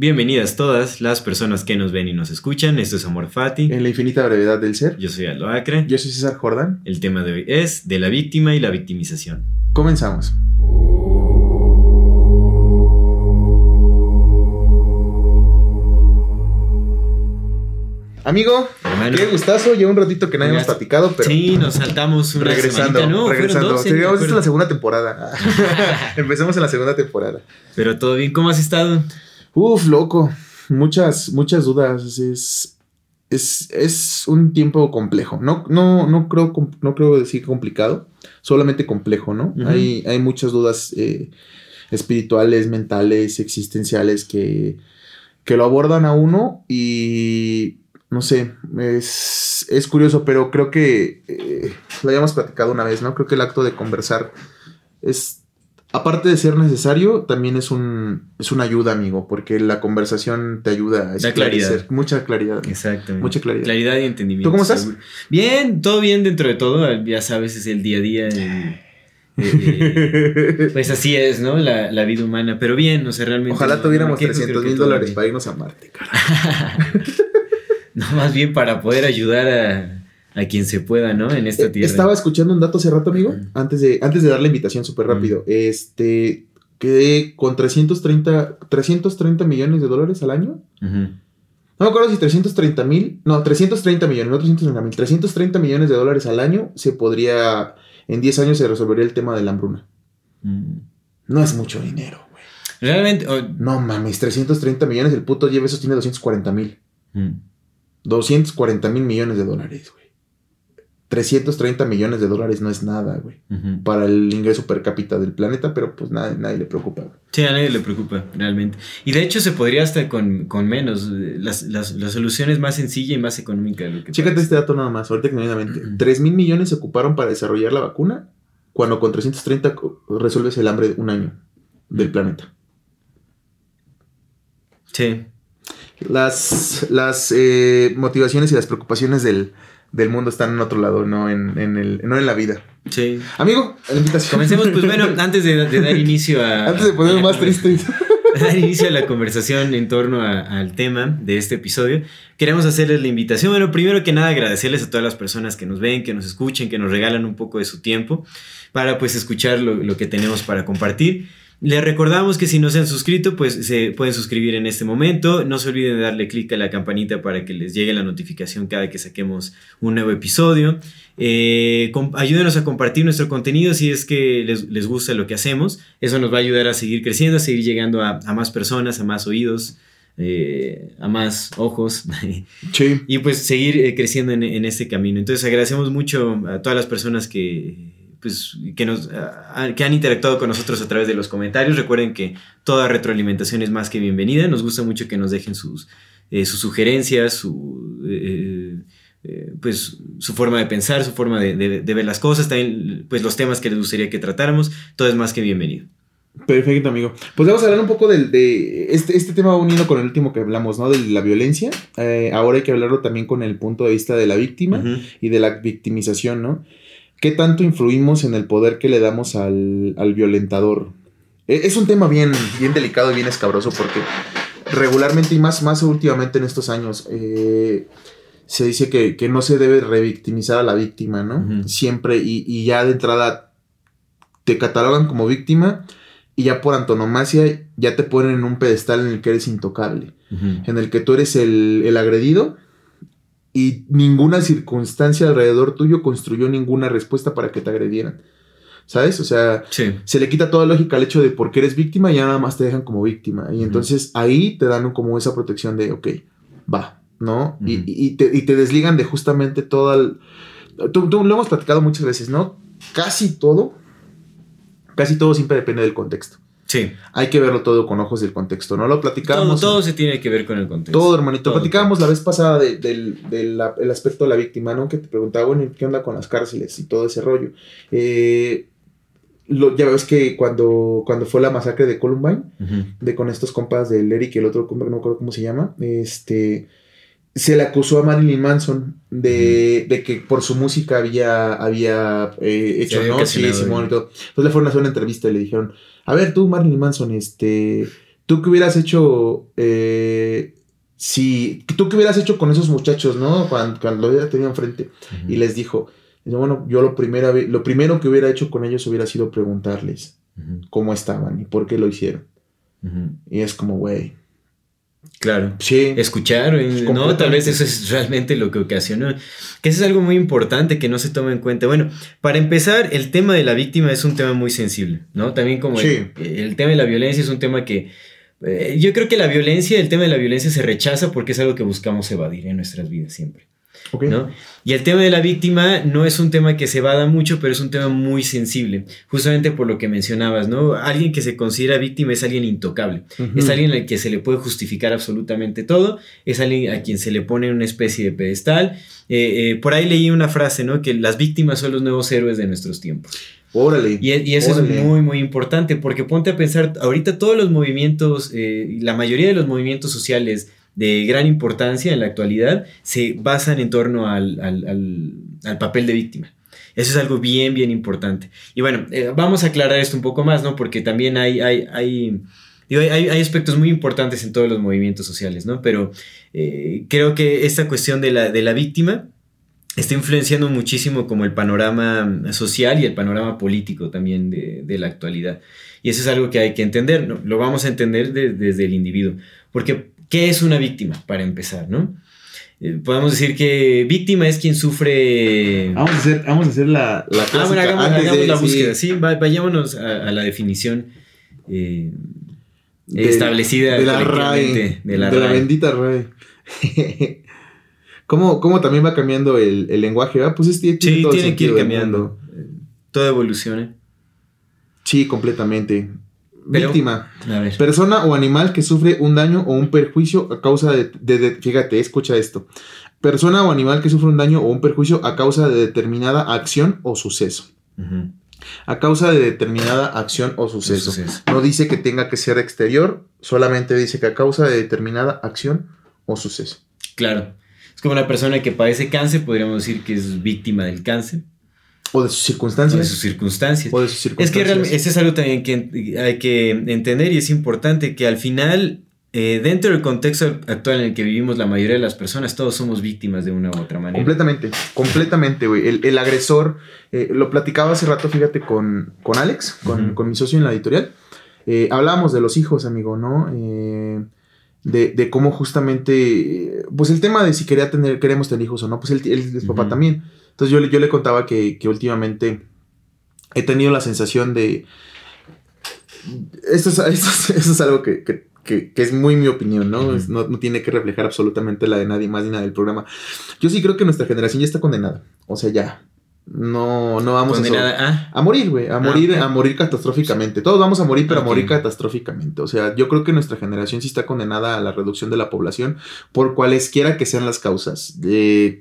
Bienvenidas todas las personas que nos ven y nos escuchan. Esto es Amor Fati. En la infinita brevedad del ser. Yo soy Aldo Acre. Yo soy César Jordan. El tema de hoy es de la víctima y la victimización. Comenzamos. Amigo, Hermano. qué gustazo. Ya un ratito que no habíamos platicado, pero Sí, nos saltamos una regresando. ¿no? Regresando. dos, sí, esta es la segunda temporada. Empezamos en la segunda temporada. Pero todo bien. ¿Cómo has estado? Uf, loco. Muchas, muchas dudas. Es, es, es un tiempo complejo. No, no, no, creo, no creo decir complicado, solamente complejo, ¿no? Hay, hay muchas dudas eh, espirituales, mentales, existenciales que, que lo abordan a uno y no sé, es, es curioso, pero creo que eh, lo habíamos platicado una vez, ¿no? Creo que el acto de conversar es, aparte de ser necesario, también es un es una ayuda, amigo, porque la conversación te ayuda a esclarecer. claridad. Mucha claridad. Exactamente. Mucha claridad. Claridad y entendimiento. ¿Tú cómo estás? Bien, todo bien dentro de todo. Ya sabes, es el día a día. eh, eh, eh, pues así es, ¿no? La, la vida humana. Pero bien, o sea, realmente. Ojalá no- tuviéramos no me quejo, 300 creo que mil dólares para irnos a Marte, cara. No, más bien para poder ayudar a, a quien se pueda, ¿no? En esta Eh, tierra. Estaba escuchando un dato hace rato, amigo, antes de, antes de dar la invitación súper rápido. Este, quedé con 330, 330 millones de dólares al año. No me acuerdo si 330 mil, no, 330 millones, no 330 mil, 330 millones de dólares al año se podría, en 10 años se resolvería el tema de la hambruna. Mm. No es mucho dinero, güey. Realmente. oh, No mames, 330 millones, el puto lleva esos tiene 240 mil. mm. 240 mil millones de dólares, güey. 330 millones de dólares no es nada, güey. Para el ingreso per cápita del planeta, pero pues nadie, nadie le preocupa, güey. Sí, a nadie le preocupa, realmente. Y de hecho se podría hasta con, con menos. Las, las, la solución es más sencilla y más económica de lo que Chécate parece. este dato nada más, ahorita que me viene a la mente. 3 mil millones se ocuparon para desarrollar la vacuna, cuando con 330 co- resuelves el hambre de un año del planeta. Sí. Las, las eh, motivaciones y las preocupaciones del, del mundo están en otro lado, no en, en el, no en la vida. Sí. Amigo, la invitación. Comencemos, pues bueno, antes de, de dar inicio a. Antes de la más conver- triste. dar inicio a la conversación en torno a- al tema de este episodio, queremos hacerles la invitación. Bueno, primero que nada, agradecerles a todas las personas que nos ven, que nos escuchen, que nos regalan un poco de su tiempo para pues escuchar lo, lo que tenemos para compartir. Les recordamos que si no se han suscrito, pues se pueden suscribir en este momento. No se olviden de darle clic a la campanita para que les llegue la notificación cada que saquemos un nuevo episodio. Eh, ayúdenos a compartir nuestro contenido si es que les, les gusta lo que hacemos. Eso nos va a ayudar a seguir creciendo, a seguir llegando a, a más personas, a más oídos, eh, a más ojos. Sí. y pues seguir eh, creciendo en, en este camino. Entonces agradecemos mucho a todas las personas que, pues, que, nos, a- que han interactuado con nosotros a través de los comentarios. Recuerden que toda retroalimentación es más que bienvenida. Nos gusta mucho que nos dejen sus, eh, sus sugerencias, su, eh, eh, pues, su forma de pensar, su forma de, de- de ver las cosas, también pues, los temas que les gustaría que tratáramos. Todo es más que bienvenido. Perfecto, amigo. Pues vamos a hablar un poco del, de este, este tema unido con el último que hablamos, ¿no? De la violencia. Eh, ahora hay que hablarlo también con el punto de vista de la víctima y de la victimización, ¿no? ¿Qué tanto influimos en el poder que le damos al, al violentador? E- Es un tema bien, bien delicado y bien escabroso porque regularmente y más, más últimamente en estos años eh, se dice que, que no se debe revictimizar a la víctima, ¿no? Siempre y, y ya de entrada te catalogan como víctima y ya por antonomasia ya te ponen en un pedestal en el que eres intocable, en el que tú eres el, el agredido y ninguna circunstancia alrededor tuyo construyó ninguna respuesta para que te agredieran. ¿Sabes? O sea, Sí. se le quita toda lógica al hecho de por qué eres víctima y ya nada más te dejan como víctima. Y entonces ahí te dan como esa protección de, ok, va, ¿no? Y- y, y te, y te desligan de justamente todo el... Tú, tú lo hemos platicado muchas veces, ¿no? Casi todo, casi todo siempre depende del contexto. Sí. Hay que verlo todo con ojos del contexto, ¿no? Lo Todo, platicábamos. todo se tiene que ver con el contexto. Todo, hermanito. Todo. Platicábamos la vez pasada de- del, del la- el aspecto de la víctima, ¿no? Que te preguntaba, bueno, ¿y ¿qué onda con las cárceles y todo ese rollo? Eh, lo- ya ves que cuando, cuando fue la masacre de Columbine, de con estos compas del Eric y el otro compa no me acuerdo cómo se llama, este se le acusó a Marilyn Manson de, de que por su música había, había eh, hecho, había ¿no? Sí, Simón y todo. Entonces le fueron a hacer una entrevista y le dijeron, a ver tú, Marilyn Manson, este, ¿tú qué hubieras hecho eh, si, tú qué hubieras hecho con esos muchachos, ¿no? Cuando, cuando lo hubiera tenido enfrente. Ujú. Y les dijo, bueno, yo lo primero, lo primero que hubiera hecho con ellos hubiera sido preguntarles cómo estaban y por qué lo hicieron. Y es como, güey, Claro. sí. Escuchar, ¿no? Tal vez eso es realmente lo que ocasionó. Que eso es algo muy importante que no se toma en cuenta. Bueno, para empezar, el tema de la víctima es un tema muy sensible, ¿no? También como Sí. el, el tema de la violencia es un tema que... eh, yo creo que la violencia, el tema de la violencia se rechaza porque es algo que buscamos evadir en nuestras vidas siempre. Y el tema de la víctima no es un tema que se evada mucho, pero es un tema muy sensible, justamente por lo que mencionabas, ¿no? Alguien que se considera víctima es alguien intocable, es alguien al que se le puede justificar absolutamente todo, es alguien a quien se le pone una especie de pedestal. Eh, eh, por ahí leí una frase, ¿no? Que las víctimas son los nuevos héroes de nuestros tiempos. Órale. Y, y eso Órale. es muy, muy importante, porque ponte a pensar, ahorita todos los movimientos, eh, la mayoría de los movimientos sociales de gran importancia en la actualidad se basan en torno al, al- al- papel de víctima. Eso es algo bien, bien importante. Y bueno, eh, vamos a aclarar esto un poco más, ¿no? Porque también hay, hay, hay, hay, hay aspectos muy importantes en todos los movimientos sociales, ¿no? Pero eh, creo que esta cuestión de la, de la víctima está influenciando muchísimo como el panorama social y el panorama político también de, de la actualidad. Y eso es algo que hay que entender, ¿no? Lo vamos a entender de- desde el individuo. Porque, ¿qué es una víctima? Para empezar, ¿no? Eh, podemos decir que víctima es quien sufre... Vamos a hacer, vamos a hacer la, la Ah, bueno, hagamos, antes hagamos de- la sí, búsqueda. Sí, va- vayámonos a, a la definición eh, de- establecida de la RAE. de la RAE. bendita RAE. ¿Cómo, cómo también va cambiando el, el lenguaje? ¿verdad? Pues es, tiene Sí, todo tiene que ir cambiando. Todo evoluciona. Sí, completamente. Pero- Víctima. Persona o animal que sufre un daño o un perjuicio a causa de, de- de- Fíjate, escucha esto. Persona o animal que sufre un daño o un perjuicio a causa de determinada acción o suceso. A causa de determinada acción o suceso. Suceso. No dice que tenga que ser exterior, solamente dice que a causa de determinada acción o suceso. Claro. Es como una persona que padece cáncer, podríamos decir que es víctima del cáncer, O de sus o circunstancias. de sus circunstancias. O de sus Es circunstancias. que realmente, eso es algo también que hay que entender y es importante que al final, eh, dentro del contexto actual en el que vivimos la mayoría de las personas, todos somos víctimas de una u otra manera. Completamente, completamente, güey. El, el agresor, eh, lo platicaba hace rato, fíjate, con, con Alex, con, con mi socio en la editorial. Eh, hablábamos de los hijos, amigo, ¿no? Eh, de, de cómo justamente, pues el tema de si quería tener, queremos tener hijos o no, pues él, él es papá también. Entonces yo, le- yo le contaba que, que últimamente he tenido la sensación de... Esto es, esto es- esto es algo que, que- que- es muy mi opinión, ¿no? No, no tiene que reflejar absolutamente la de nadie más ni nada del programa. Yo sí creo que nuestra generación ya está condenada. O sea, ya. No, no vamos a... Condenada a- morir, güey, a Ah, morir, a morir catastróficamente. Todos vamos a morir, pero a morir catastróficamente. O sea, yo creo que nuestra generación sí está condenada a la reducción de la población por cualesquiera que sean las causas.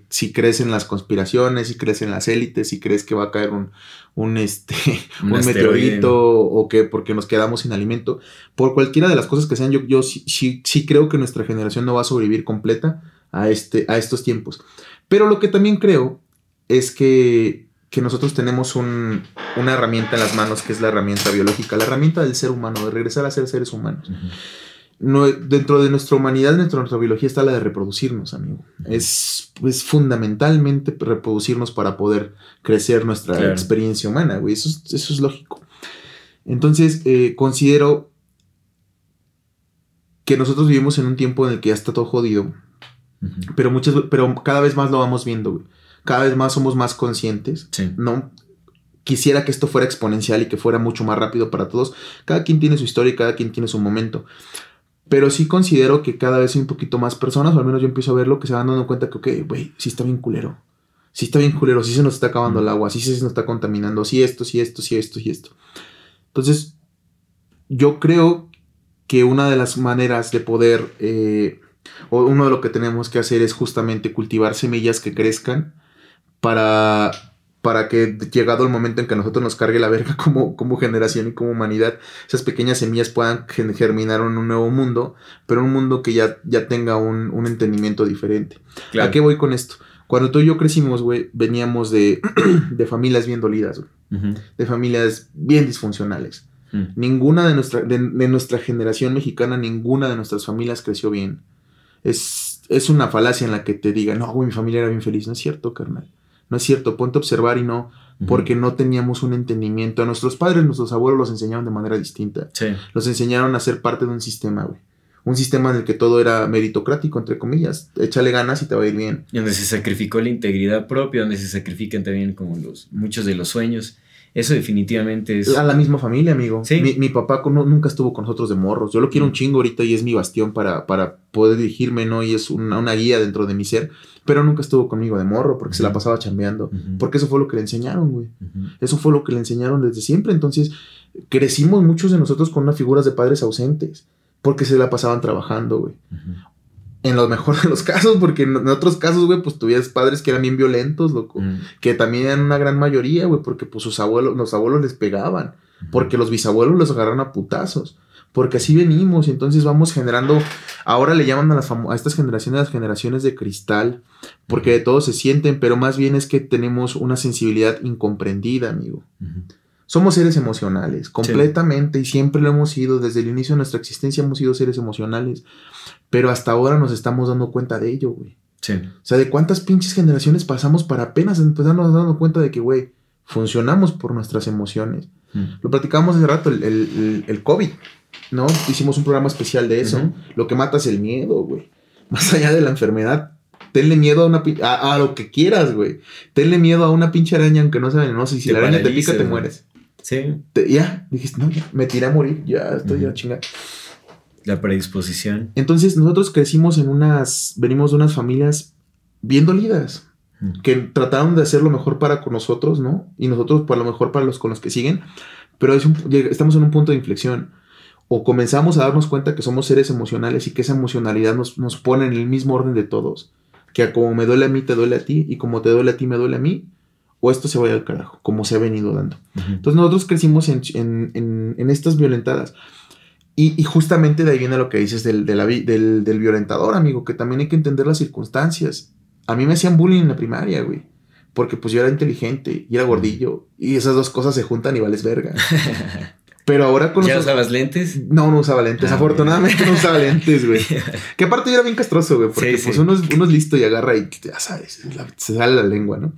Si crees en las conspiraciones, si crees en las élites, si crees que va a caer un, un, este, Un meteorito o que porque nos quedamos sin alimento. Por cualquiera de las cosas que sean, yo, yo sí, sí, sí creo que nuestra generación no va a sobrevivir completa a, este, a estos tiempos. Pero lo que también creo es que, que nosotros tenemos un- una herramienta en las manos que es la herramienta biológica, la herramienta del ser humano, de regresar a ser seres humanos. No, dentro de nuestra humanidad, dentro de nuestra biología está la de reproducirnos, amigo. Es, fundamentalmente reproducirnos para poder crecer nuestra Claro. experiencia humana, güey. Eso, es- eso es lógico. Entonces, eh, considero que nosotros vivimos en un tiempo en el que ya está todo jodido, pero, muchas, pero cada vez más lo vamos viendo, güey. Cada vez más somos más conscientes. Sí. No quisiera que esto fuera exponencial y que fuera mucho más rápido para todos. Cada quien tiene su historia y cada quien tiene su momento. Pero sí considero que cada vez hay un poquito más personas, o al menos yo empiezo a verlo, que se van dando cuenta que, ok, güey, sí está bien culero. Sí está bien culero, sí se nos está acabando Mm. el agua, sí se nos está contaminando, sí esto, sí esto, sí esto, sí esto. Entonces, yo creo que una de las maneras de poder, eh, o uno de lo que tenemos que hacer es justamente cultivar semillas que crezcan para, para que llegado el momento en que a nosotros nos cargue la verga como, como generación y como humanidad, esas pequeñas semillas puedan germinar en un nuevo mundo, pero un mundo que ya, ya tenga un, un entendimiento diferente. ¿A qué voy con esto? Cuando tú y yo crecimos, güey, veníamos de, de familias bien dolidas, güey. De familias bien disfuncionales. Mm. Ninguna de nuestra, de, nuestra generación mexicana, ninguna de nuestras familias creció bien. Es, es una falacia en la que te digan, no, güey, mi familia era bien feliz. No es cierto, carnal. No es cierto. Ponte a observar y no, porque no teníamos un entendimiento. A nuestros padres, nuestros abuelos los enseñaron de manera distinta. Sí. Los enseñaron a ser parte de un sistema, güey un sistema en el que todo era meritocrático, entre comillas. Échale ganas y te va a ir bien. Y donde se sacrificó la integridad propia, donde se sacrifican también como los, muchos de los sueños. Eso definitivamente es... A la misma familia, amigo. ¿Sí? Mi, papá nunca estuvo con nosotros de morros. Yo lo quiero un mm. chingo ahorita y es mi bastión para, para poder dirigirme, ¿no? Y es una, guía dentro de mi ser. Pero nunca estuvo conmigo de morro porque se la pasaba chambeando. Porque eso fue lo que le enseñaron, güey. Eso fue lo que le enseñaron desde siempre. Entonces, crecimos muchos de nosotros con unas figuras de padres ausentes porque se la pasaban trabajando, güey. En lo mejor de los casos, porque en, otros casos, güey, pues tuvieras padres que eran bien violentos, loco. Que también eran una gran mayoría, güey, porque pues sus abuelos, los abuelos les pegaban. Porque los bisabuelos los agarran a putazos. Porque así venimos y entonces vamos generando, ahora le llaman a, las a estas generaciones las generaciones de cristal, porque de todo se sienten, pero más bien es que tenemos una sensibilidad incomprendida, amigo. Somos seres emocionales, completamente, y siempre lo hemos sido, desde el inicio de nuestra existencia hemos sido seres emocionales, pero hasta ahora nos estamos dando cuenta de ello, güey. Sí. O sea, de cuántas pinches generaciones pasamos para apenas empezarnos dando cuenta de que, güey, funcionamos por nuestras emociones. Mm. Lo platicábamos hace rato, el, el, COVID, ¿no? Hicimos un programa especial de eso. Lo que mata es el miedo, güey. Más allá de la enfermedad, tenle miedo a una a, a, lo que quieras, güey. Tenle miedo a una pinche araña, aunque no sea venenosa. Y si la araña te pica, te mueres. Sí. ya, dijiste, no, ya, me tiré a morir, ya estoy ya chingada. La predisposición. Entonces, nosotros crecimos en unas, venimos de unas familias bien dolidas, que trataron de hacer lo mejor para con nosotros, ¿no? Y nosotros, por lo mejor, para los con los que siguen, pero estamos en un punto de inflexión. O comenzamos a darnos cuenta que somos seres emocionales y que esa emocionalidad nos, nos pone en el mismo orden de todos. Que como me duele a mí, te duele a ti, y como te duele a ti, me duele a mí o esto se vaya al carajo, como se ha venido dando. Entonces nosotros crecimos en, estas violentadas. Y, justamente de ahí viene lo que dices del, del, del, violentador, amigo, que también hay que entender las circunstancias. A mí me hacían bullying en la primaria, güey. Porque pues yo era inteligente y era gordillo. Y esas dos cosas se juntan y vales verga. Pero ahora con ¿Ya usabas lentes? No, no usaba lentes. Ah, Afortunadamente no usaba lentes, güey. que aparte yo era bien castroso, güey. Porque pues uno, es, listo y agarra y ya sabes, se sale la lengua, ¿no?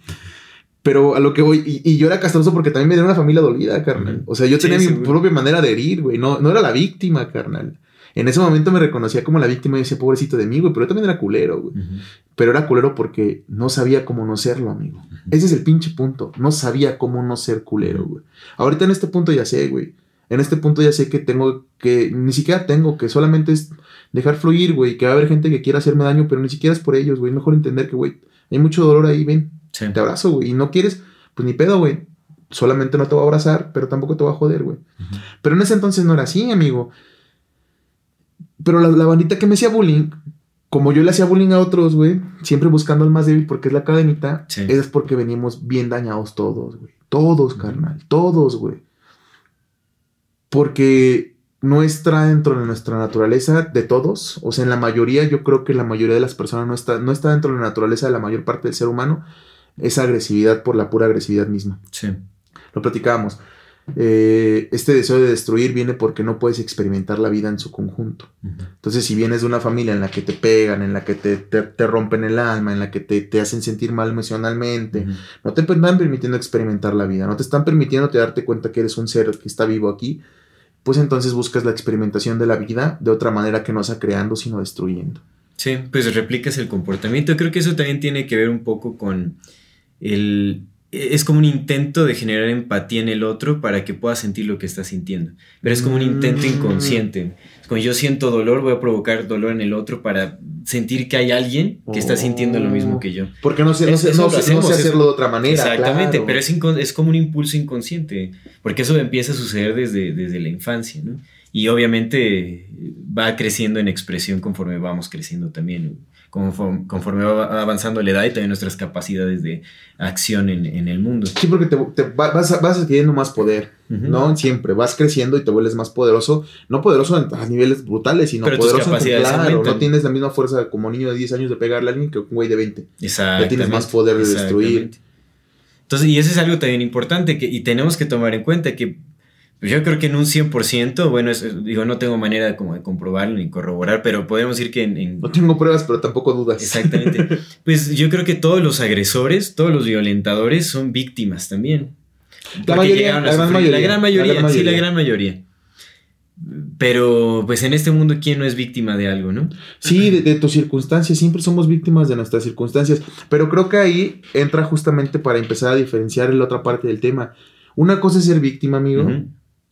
Pero a lo que voy, y, yo era castroso porque también me dio una familia dolida, carnal. O sea, yo tenía mi propia manera de herir, güey. No, no era la víctima, carnal. En ese momento me reconocía como la víctima y decía, pobrecito de mí, güey, pero yo también era culero, güey. Pero era culero porque no sabía cómo no serlo, amigo. Ese es el pinche punto. No sabía cómo no ser culero, güey. Ahorita en este punto ya sé, güey. En este punto ya sé que tengo que, ni siquiera tengo, que solamente es dejar fluir, güey. Que va a haber gente que quiera hacerme daño, pero ni siquiera es por ellos, güey. Mejor entender que, güey, hay mucho dolor ahí, ven te abrazo, güey. Y no quieres, pues ni pedo, güey. Solamente no te voy a abrazar, pero tampoco te voy a joder, güey. Pero en ese entonces no era así, amigo. Pero la, bandita que me hacía bullying, como yo le hacía bullying a otros, güey, siempre buscando al más débil porque es la cadenita, es porque venimos bien dañados todos, güey. Todos, carnal. Todos, güey. Porque no está dentro de nuestra naturaleza de todos. O sea, en la mayoría, yo creo que la mayoría de las personas no está, no está dentro de la naturaleza de la mayor parte del ser humano esa agresividad por la pura agresividad misma. Sí. Lo platicábamos. Eh, este deseo de destruir viene porque no puedes experimentar la vida en su conjunto. Entonces, si vienes de una familia en la que te pegan, en la que te, te, rompen el alma, en la que te, te hacen sentir mal emocionalmente, no te están permitiendo experimentar la vida, no te están permitiendo darte cuenta que eres un ser que está vivo aquí, pues entonces buscas la experimentación de la vida de otra manera que no sea creando, sino destruyendo. Sí, pues replicas el comportamiento. Creo que eso también tiene que ver un poco con el, es como un intento de generar empatía en el otro para que pueda sentir lo que está sintiendo. Pero es como un intento mm. inconsciente. Como yo siento dolor, voy a provocar dolor en el otro para sentir que hay alguien que está sintiendo lo mismo que yo. Porque no sé, no, sé, hacerlo de otra manera. Exactamente, pero es, es como un impulso inconsciente. Porque eso empieza a suceder desde, desde la infancia, ¿no? Y obviamente va creciendo en expresión conforme vamos creciendo también, conforme, conforme va avanzando la edad y también nuestras capacidades de acción en, el mundo. Sí, porque te, vas, vas adquiriendo más poder, ¿no? Siempre vas creciendo y te vuelves más poderoso, no poderoso a niveles brutales, sino poderoso en claro, no tienes la misma fuerza como niño de 10 años de pegarle a alguien que un güey de 20. Exacto. Ya tienes más poder de destruir. Entonces, y eso es algo también importante que, y tenemos que tomar en cuenta que yo creo que en un 100%, bueno, digo, no tengo manera de, como de comprobarlo ni corroborar, pero podemos decir que en, No tengo pruebas, pero tampoco dudas. Exactamente. pues yo creo que todos los agresores, todos los violentadores son víctimas también. La mayoría, la, gran mayoría, la gran mayoría, sí, la gran mayoría. Pero pues en este mundo, ¿quién no es víctima de algo, no? Sí, de, tus circunstancias, siempre somos víctimas de nuestras circunstancias, pero creo que ahí entra justamente para empezar a diferenciar la otra parte del tema. Una cosa es ser víctima, amigo,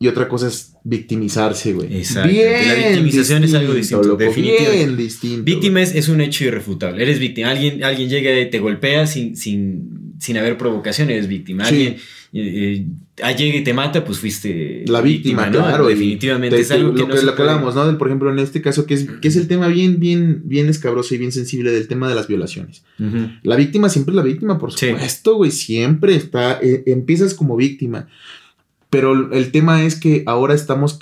y otra cosa es victimizarse, güey. Exacto. Bien la victimización es algo distinto, definitivamente. Bien distinto. Víctima es, un hecho irrefutable. Eres víctima. Alguien, alguien llega y te golpea sin, sin, sin haber provocación, eres víctima. Alguien eh, eh, llega y te mata, pues fuiste la víctima, claro. Definitivamente. es algo que lo que, lo que hablamos, ¿no? Por ejemplo, en este caso, que es, que es el tema bien, bien, bien escabroso y bien sensible del tema de las violaciones. La víctima siempre es la víctima, por supuesto, güey. Siempre está, eh, empiezas como víctima. Pero el tema es que ahora estamos,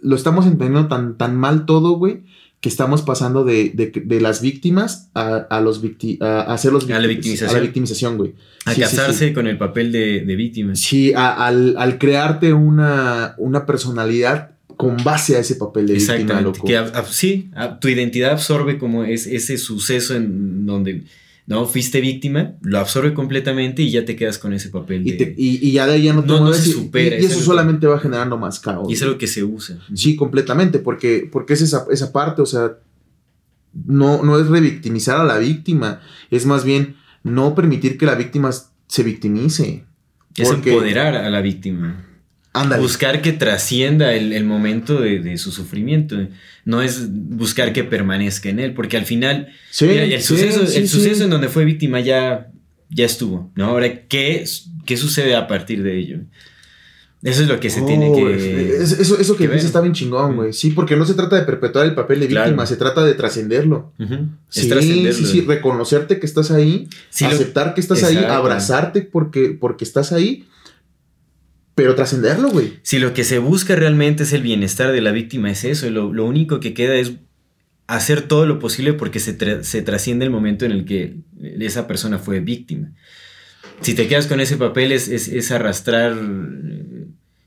lo estamos entendiendo tan, tan mal todo, güey, que estamos pasando de, de, las víctimas a, los a, hacer los a la victimización. A la victimización, güey. A casarse con el papel de, de víctima. Sí, al, al, crearte una, una personalidad con base a ese papel de víctima, loco. Que, sí, tu identidad absorbe como es, ese suceso en donde ¿no? Fuiste víctima, lo absorbe completamente y ya te quedas con ese papel. Y, ya de ahí ya no te no, se supera. Y, eso solamente va generando más caos. Y es algo que se usa. Sí, completamente, porque, porque es esa, esa parte, o sea, no, no es revictimizar a la víctima, es más bien no permitir que la víctima se victimice. Es empoderar a la víctima. Buscar que trascienda el, momento de, su sufrimiento. No es buscar que permanezca en él, porque al final el, suceso, el suceso en donde fue víctima ya, ya estuvo. ¿no? Ahora, ¿qué, ¿qué sucede a partir de ello? Eso es lo que se tiene que. eso, eso que, dices está bien chingón, güey. Sí, porque no se trata de perpetuar el papel de víctima, se trata de trascenderlo. sí, sí, sí, reconocerte que estás ahí, aceptar que estás ahí, abrazarte porque, porque estás ahí pero trascenderlo, güey. Si lo que se busca realmente es el bienestar de la víctima, es eso. Lo, único que queda es hacer todo lo posible porque se, se, trasciende el momento en el que esa persona fue víctima. Si te quedas con ese papel es, es, arrastrar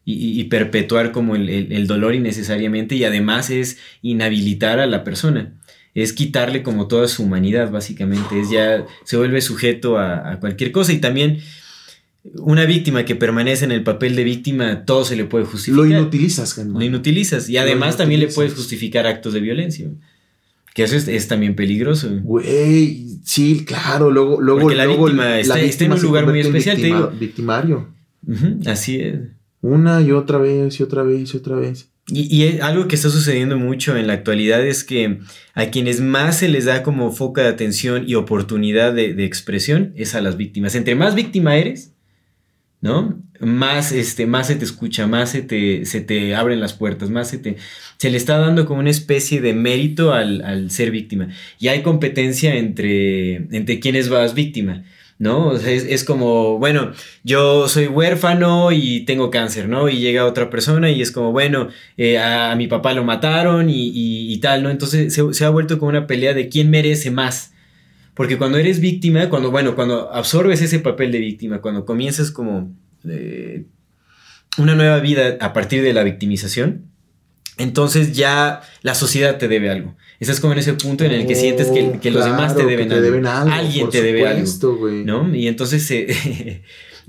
y, perpetuar como el, el, dolor innecesariamente y además es inhabilitar a la persona. Es quitarle como toda su humanidad, básicamente. Es ya, se vuelve sujeto a cualquier cosa y también una víctima que permanece en el papel de víctima, todo se le puede justificar. Lo inutilizas, Lo inutilizas. Y además también le puedes justificar actos de violencia. Que eso es, también peligroso. Güey, sí, claro. Luego, luego, Porque la, víctima, está, en un lugar muy especial, te digo. Victimario. así es. Una y otra vez y otra vez y otra vez. Y, algo que está sucediendo mucho en la actualidad es que a quienes más se les da como foco de atención y oportunidad de, de expresión es a las víctimas. Entre más víctima eres, ¿no? Más, este, más se te escucha, más se te, se te abren las puertas, más se te... Se le está dando como una especie de mérito al, ser víctima. Y hay competencia entre, entre quienes vas víctima, ¿no? es, como, bueno, yo soy huérfano y tengo cáncer, ¿no? Y llega otra persona y es como, bueno, eh, a, mi papá lo mataron y, tal, ¿no? Entonces se, se ha vuelto como una pelea de quién merece más. Porque cuando eres víctima, cuando, bueno, cuando absorbes ese papel de víctima, cuando comienzas como eh, una nueva vida a partir de la victimización, entonces ya la sociedad te debe algo. Estás como en ese punto en el que sientes que, los demás te deben, algo. Alguien te debe algo. ¿no? Y entonces,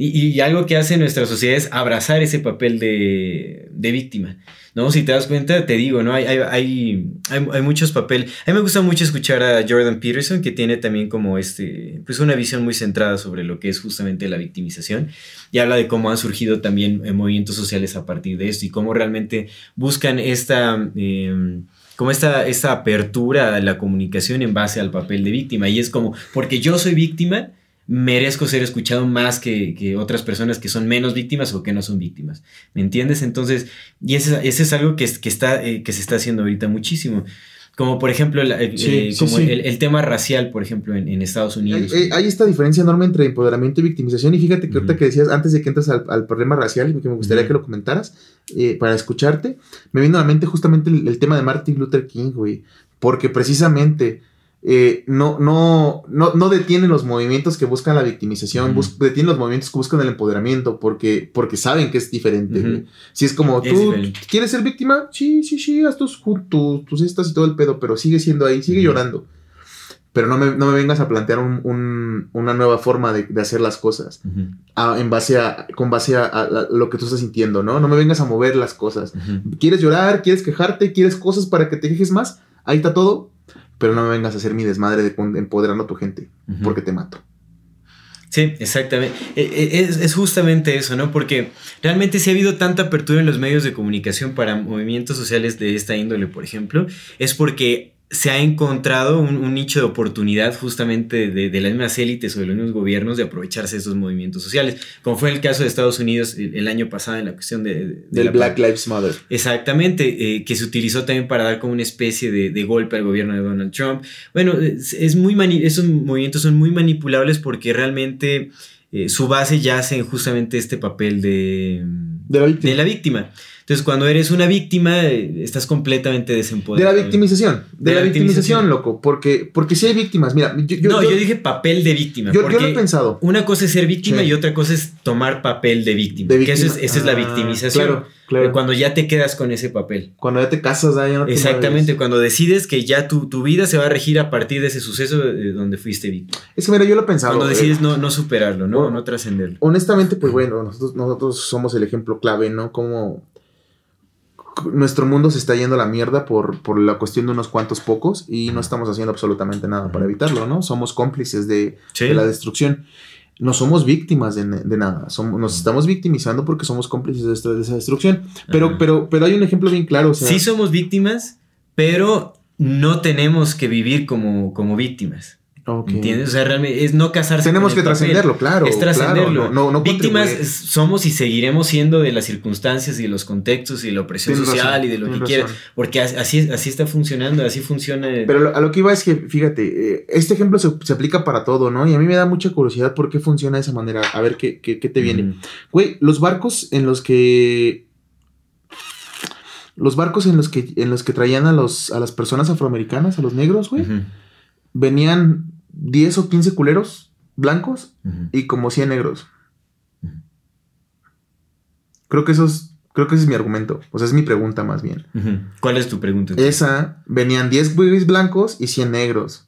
y, algo que hace nuestra sociedad es abrazar ese papel de, de víctima. ¿no? Si te das cuenta, te digo, ¿no? Hay, hay, hay, muchos papeles. A mí me gusta mucho escuchar a Jordan Peterson, que tiene también como este, pues una visión muy centrada sobre lo que es justamente la victimización. Y habla de cómo han surgido también eh, movimientos sociales a partir de esto y cómo realmente buscan esta... Como esta, esta apertura a la comunicación en base al papel de víctima. Y es como, porque yo soy víctima, merezco ser escuchado más que, otras personas que son menos víctimas o que no son víctimas. ¿Me entiendes? Entonces, y eso, es algo que, que, está, eh, que se está haciendo ahorita muchísimo. Como por ejemplo el, eh, como El, tema racial, por ejemplo, en, Estados Unidos. Hay, esta diferencia enorme entre empoderamiento y victimización. Y fíjate que ahorita que decías, antes de que entres al, problema racial, que me gustaría que lo comentaras, eh, para escucharte, me vino a la mente justamente el, el tema de Martin Luther King, güey. Porque precisamente eh, no, no, no, no detienen los movimientos que buscan la victimización, detienen los movimientos que buscan el empoderamiento, porque, porque saben que es diferente. Si es como, ¿tú quieres ser víctima? Sí, sí, sí, haz tus, tus, estas y todo el pedo, pero sigue siendo ahí, sigue llorando. Pero no me, no me, vengas a plantear una nueva forma de, hacer las cosas en base a, con base a, lo que tú estás sintiendo, ¿no? No me vengas a mover las cosas. ¿Quieres llorar? ¿Quieres quejarte? ¿Quieres cosas para que te quejes más? Ahí está todo pero no me vengas a hacer mi desmadre de empoderando a tu gente, porque te mato. Sí, exactamente. E, e, es, es, justamente eso, ¿no? Porque realmente si ha habido tanta apertura en los medios de comunicación para movimientos sociales de esta índole, por ejemplo, es porque se ha encontrado un, nicho de oportunidad justamente de, las mismas élites o de los mismos gobiernos de aprovecharse de estos movimientos sociales, como fue el caso de Estados Unidos el, año pasado en la cuestión de... Del Black Lives Matter. Exactamente, eh, que se utilizó también para dar como una especie de, golpe al gobierno de Donald Trump. Bueno, es, muy esos movimientos son muy manipulables porque realmente eh, su base yace en justamente este papel de, de la víctima. Entonces, cuando eres una víctima, eh, estás completamente desempoderado. De la victimización. De, la, victimización, loco. Porque, porque si hay víctimas, mira. Yo, no, yo, dije papel de víctima. Yo, lo he pensado. Una cosa es ser víctima y otra cosa es tomar papel de víctima. Que esa es la ah, victimización. Claro, claro. Cuando ya te quedas con ese papel. Cuando ya te casas, ya no te Exactamente, cuando decides que ya tu, tu, vida se va a regir a partir de ese suceso donde fuiste víctima. Es que mira, yo lo he pensado. Cuando decides eh, no, no superarlo, ¿no? no trascenderlo. Honestamente, pues bueno, nosotros, nosotros somos el ejemplo clave, ¿no? Como nuestro mundo se está yendo a la mierda por, por la cuestión de unos cuantos pocos y no estamos haciendo absolutamente nada para evitarlo, ¿no? Somos cómplices de, la destrucción. No somos víctimas de, nada, somos, nos estamos victimizando porque somos cómplices de, esta, esa destrucción. Pero, pero, pero hay un ejemplo bien claro. sí somos víctimas, pero no tenemos que vivir como, como víctimas. ¿Entiendes? O sea, realmente es no casarse. Tenemos que trascenderlo, claro. Es trascenderlo. No, Víctimas somos y seguiremos siendo de las circunstancias y de los contextos y la opresión social y de lo que quieras. Porque así, así está funcionando, así funciona. Pero a lo que iba es que, fíjate, eh, este ejemplo se, aplica para todo, ¿no? Y a mí me da mucha curiosidad por qué funciona de esa manera. A ver qué, qué, te viene. Güey, los barcos en los que los barcos en los que, en los que traían a, los, a las personas afroamericanas, a los negros, güey, venían 10 o 15 culeros blancos y como 100 negros. Creo que eso es, creo que ese es mi argumento. O sea, es mi pregunta más bien. ¿Cuál es tu pregunta? Esa, venían 10 güeyes blancos y 100 negros.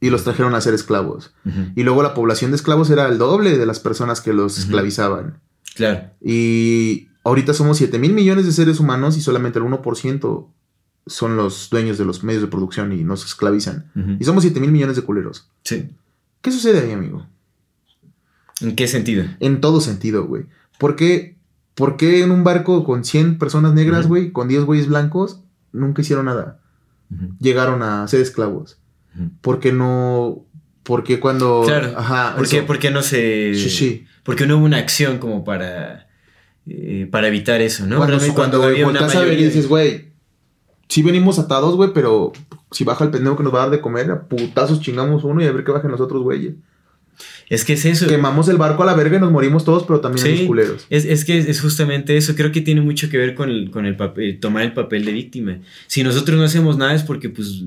Y los trajeron a ser esclavos. Y luego la población de esclavos era el doble de las personas que los esclavizaban. Claro. Y ahorita somos 7 mil millones de seres humanos y solamente el 1% son los dueños de los medios de producción y nos esclavizan. Y somos 7 mil millones de culeros. Sí. ¿Qué sucede ahí, amigo? ¿En qué sentido? En todo sentido, güey. ¿Por qué, ¿Por qué en un barco con 100 personas negras, güey, con 10 güeyes blancos, nunca hicieron nada? Llegaron a ser esclavos. ¿Por qué no...? Porque cuando... Claro. Ajá. ¿Por qué, no se...? Sí, sí. Porque no hubo una acción como para... Eh, para evitar eso, ¿no? Cuando, cuando, había una mayoría... y dices, güey, sí venimos atados, güey, pero si baja el pendejo que nos va a dar de comer, a putazos chingamos uno y a ver qué bajen los otros, güey. Es que es eso. Quemamos el barco a la verga y nos morimos todos, pero también los culeros. Es, que es justamente eso. Creo que tiene mucho que ver con el, con el papel, tomar el papel de víctima. Si nosotros no hacemos nada es porque, pues,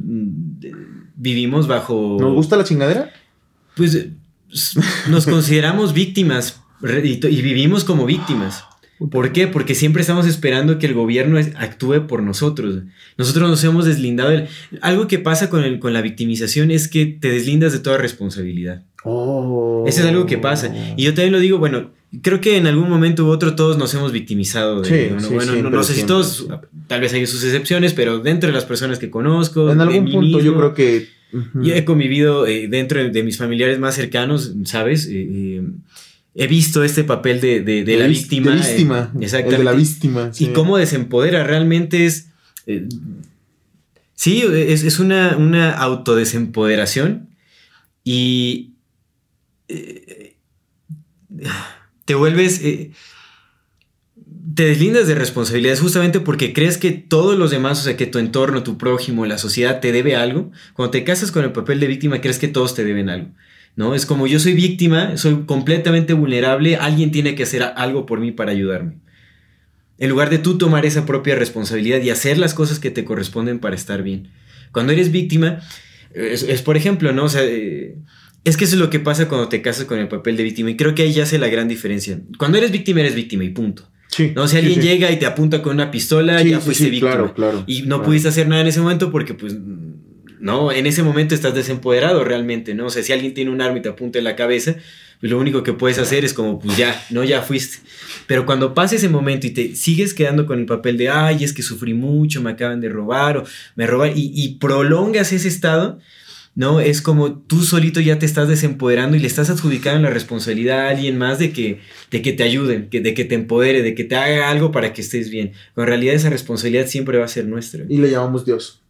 vivimos bajo. ¿Nos gusta la chingadera? Pues nos consideramos víctimas y vivimos como víctimas. ¿Por qué? Porque siempre estamos esperando que el gobierno actúe por nosotros. Nosotros nos hemos deslindado. Algo que pasa con, el, con la victimización es que te deslindas de toda responsabilidad. Oh. Eso es algo que pasa. Y yo también lo digo, bueno, creo que en algún momento u otro todos nos hemos victimizado. bueno, no, sé si todos, tal vez hay sus excepciones, pero dentro de las personas que conozco. En algún punto yo creo que... Yo he convivido eh, dentro de, mis familiares más cercanos, ¿sabes? Eh, eh, he visto este papel de, la víctima. De víctima. exactamente. de la víctima. Y cómo desempodera. Realmente es. Eh, sí, es, una, una autodesempoderación. Y, eh, te vuelves... Eh, te deslindas de responsabilidades justamente porque crees que todos los demás, o sea, que tu entorno, tu prójimo, la sociedad te debe algo. Cuando te casas con el papel de víctima, crees que todos te deben algo. ¿No? Es como yo soy víctima, soy completamente vulnerable, alguien tiene que hacer algo por mí para ayudarme. En lugar de tú tomar esa propia responsabilidad y hacer las cosas que te corresponden para estar bien. Cuando eres víctima, es, por ejemplo, ¿no? O sea, eh, es que eso es lo que pasa cuando te casas con el papel de víctima y creo que ahí ya hace la gran diferencia. Cuando eres víctima, eres víctima y punto. ¿no? Si alguien llega y te apunta con una pistola, ya fuiste víctima. Claro, claro, y no pudiste hacer nada en ese momento porque, pues, no, en ese momento estás desempoderado realmente, ¿no? O sea, si alguien tiene un arma y te apunta en la cabeza, pues lo único que puedes hacer es como, pues ya, no, ya fuiste. Pero cuando pasa ese momento y te sigues quedando con el papel de, ay, es que sufrí mucho, me acaban de robar o me roban, y, y prolongas ese estado, ¿no? Es como tú solito ya te estás desempoderando y le estás adjudicando la responsabilidad a alguien más de que, de que te ayuden, que, de que te empodere, de que te haga algo para que estés bien. Pero en realidad esa responsabilidad siempre va a ser nuestra. Y le llamamos Dios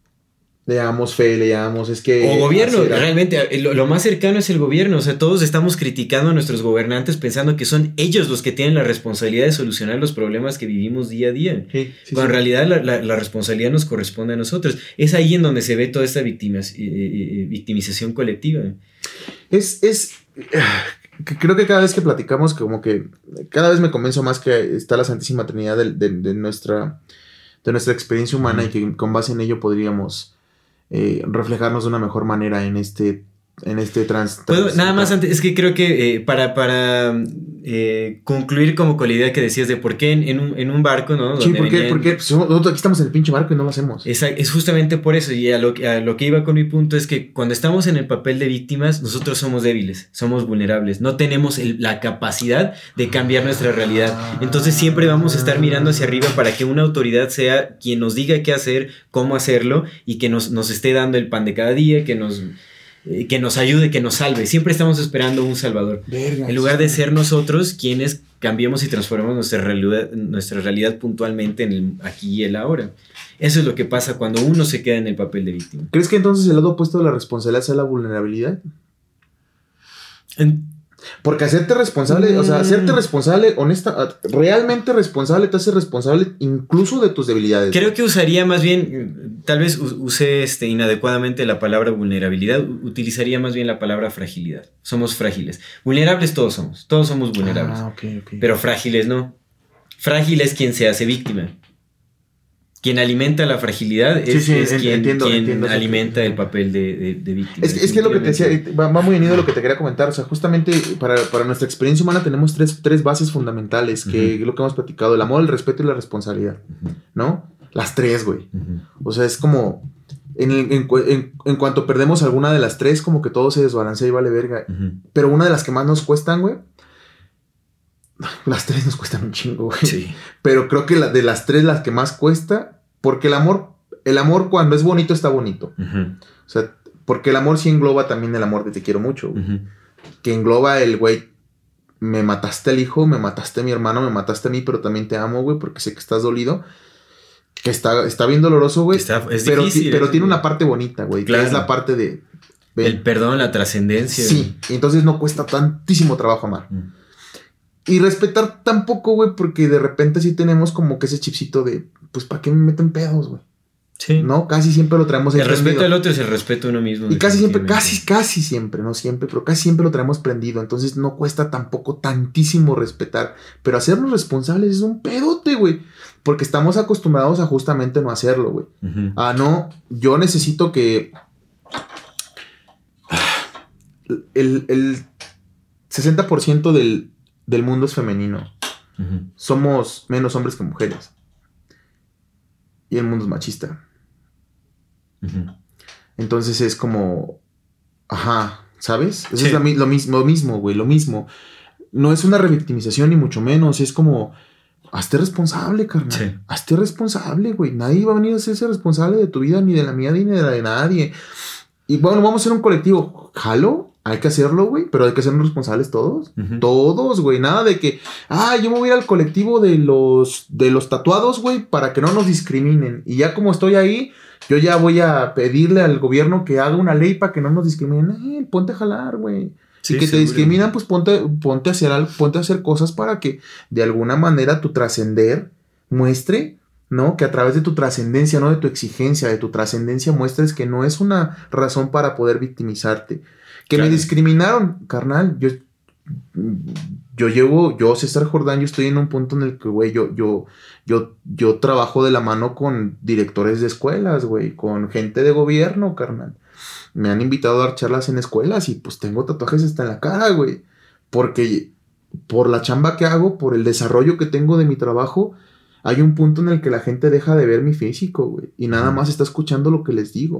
le llamamos fe, le llamamos, es que... O gobierno, realmente, eh, lo, más cercano es el gobierno, o sea, todos estamos criticando a nuestros gobernantes pensando que son ellos los que tienen la responsabilidad de solucionar los problemas que vivimos día a día, cuando en realidad la, responsabilidad nos corresponde a nosotros. Es ahí en donde se ve toda esta eh, eh, victimización colectiva. Es, es, creo que cada vez que platicamos, como que cada vez me convenzo más que está la Santísima Trinidad de, nuestra, de nuestra experiencia humana y que con base en ello podríamos eh, reflejarnos de una mejor manera en este en este trans. nada más antes, es que creo que eh, para, para eh, concluir como con la idea que decías de por qué en, un, barco, ¿no? Sí, ¿por qué? Porque pues, nosotros aquí estamos en el pinche barco y no lo hacemos. Es, es justamente por eso, y a lo, a lo, que iba con mi punto es que cuando estamos en el papel de víctimas, nosotros somos débiles, somos vulnerables, no tenemos la capacidad de cambiar nuestra realidad. Entonces siempre vamos a estar mirando hacia arriba para que una autoridad sea quien nos diga qué hacer, cómo hacerlo, y que nos, nos esté dando el pan de cada día, que nos eh, que nos ayude, que nos salve. Siempre estamos esperando un salvador. en lugar de ser nosotros quienes cambiemos y transformemos nuestra realidad, nuestra realidad puntualmente en el aquí y el ahora. Eso es lo que pasa cuando uno se queda en el papel de víctima. ¿Crees que entonces el lado opuesto de la responsabilidad sea la vulnerabilidad? Porque hacerte responsable, o sea, hacerte mm. responsable, honesta, realmente responsable, te hace responsable incluso de tus debilidades. Creo que usaría más bien, tal vez use este, inadecuadamente la palabra vulnerabilidad, utilizaría más bien la palabra fragilidad. Somos frágiles. Vulnerables todos somos, todos somos vulnerables. Ah, pero frágiles no. Frágil es quien se hace víctima quien alimenta la fragilidad es, quien, alimenta el papel de, víctima. Es, es que lo que te decía, va, muy unido a lo que te quería comentar. O sea, justamente para, nuestra experiencia humana tenemos tres, tres bases fundamentales, que es lo que hemos platicado, el amor, el respeto y la responsabilidad, ¿no? Las tres, güey. O sea, es como... En, en, cuanto perdemos alguna de las tres, como que todo se desbalancea y vale verga. Pero una de las que más nos cuestan, güey, las tres nos cuestan un chingo, güey. Sí. Pero creo que la, de las tres, las que más cuesta porque el amor, el amor cuando es bonito está bonito. O sea, porque el amor sí engloba también el amor de te quiero mucho. Que engloba el güey, me mataste al hijo, me mataste a mi hermano, me mataste a mí, pero también te amo, güey, porque sé que estás dolido. Que está, está bien doloroso, güey. pero, pero tiene una parte bonita, güey. Que es la parte de... el perdón, la trascendencia. Sí, entonces no cuesta tantísimo trabajo amar. Y respetar tampoco, güey, porque de repente sí tenemos como que ese chipcito de, pues, ¿para qué me meto en pedos, güey? Sí. ¿No? Casi siempre lo traemos El respeto al otro es el respeto a uno mismo. Y casi siempre, casi, casi siempre, no siempre, pero casi siempre lo traemos prendido. Entonces no cuesta tampoco tantísimo respetar. Pero hacernos responsables es un pedote, güey. Porque estamos acostumbrados a justamente no hacerlo, güey. Ah, no, yo necesito que. El, el 60% del, del mundo es femenino. Somos menos hombres que mujeres. Y el mundo es machista. Entonces es como, ajá, ¿sabes? es lo, mismo, lo mismo, güey, lo mismo. No es una revictimización ni mucho menos, es como, hazte responsable, carnal. Hazte responsable, güey. Nadie va a venir a hacerse responsable de tu vida, ni de la mía, ni de la de nadie. Y bueno, vamos a ser un colectivo. Jalo, hay que hacerlo, güey, pero hay que sernos responsables todos. Todos, güey. Nada de que, ah, yo me voy al colectivo de los, de los tatuados, güey, para que no nos discriminen. Y ya como estoy ahí, yo ya voy a pedirle al gobierno que haga una ley para que no nos discriminen. Eh, ponte a jalar, güey. y que te discriminan, pues ponte, ponte, a hacer, ponte a hacer cosas para que de alguna manera tu trascender muestre, ¿no? Que a través de tu trascendencia, no de tu exigencia, de tu trascendencia muestres que no es una razón para poder victimizarte. Que me discriminaron, carnal, yo yo llevo, yo César Jordán, yo estoy en un punto en el que, güey, yo, yo, yo, yo trabajo de la mano con directores de escuelas, güey, con gente de gobierno, carnal. Me han invitado a dar charlas en escuelas y pues tengo tatuajes hasta en la cara, güey. Porque por la chamba que hago, por el desarrollo que tengo de mi trabajo, hay un punto en el que la gente deja de ver mi físico, güey. Y nada más está escuchando lo que les digo.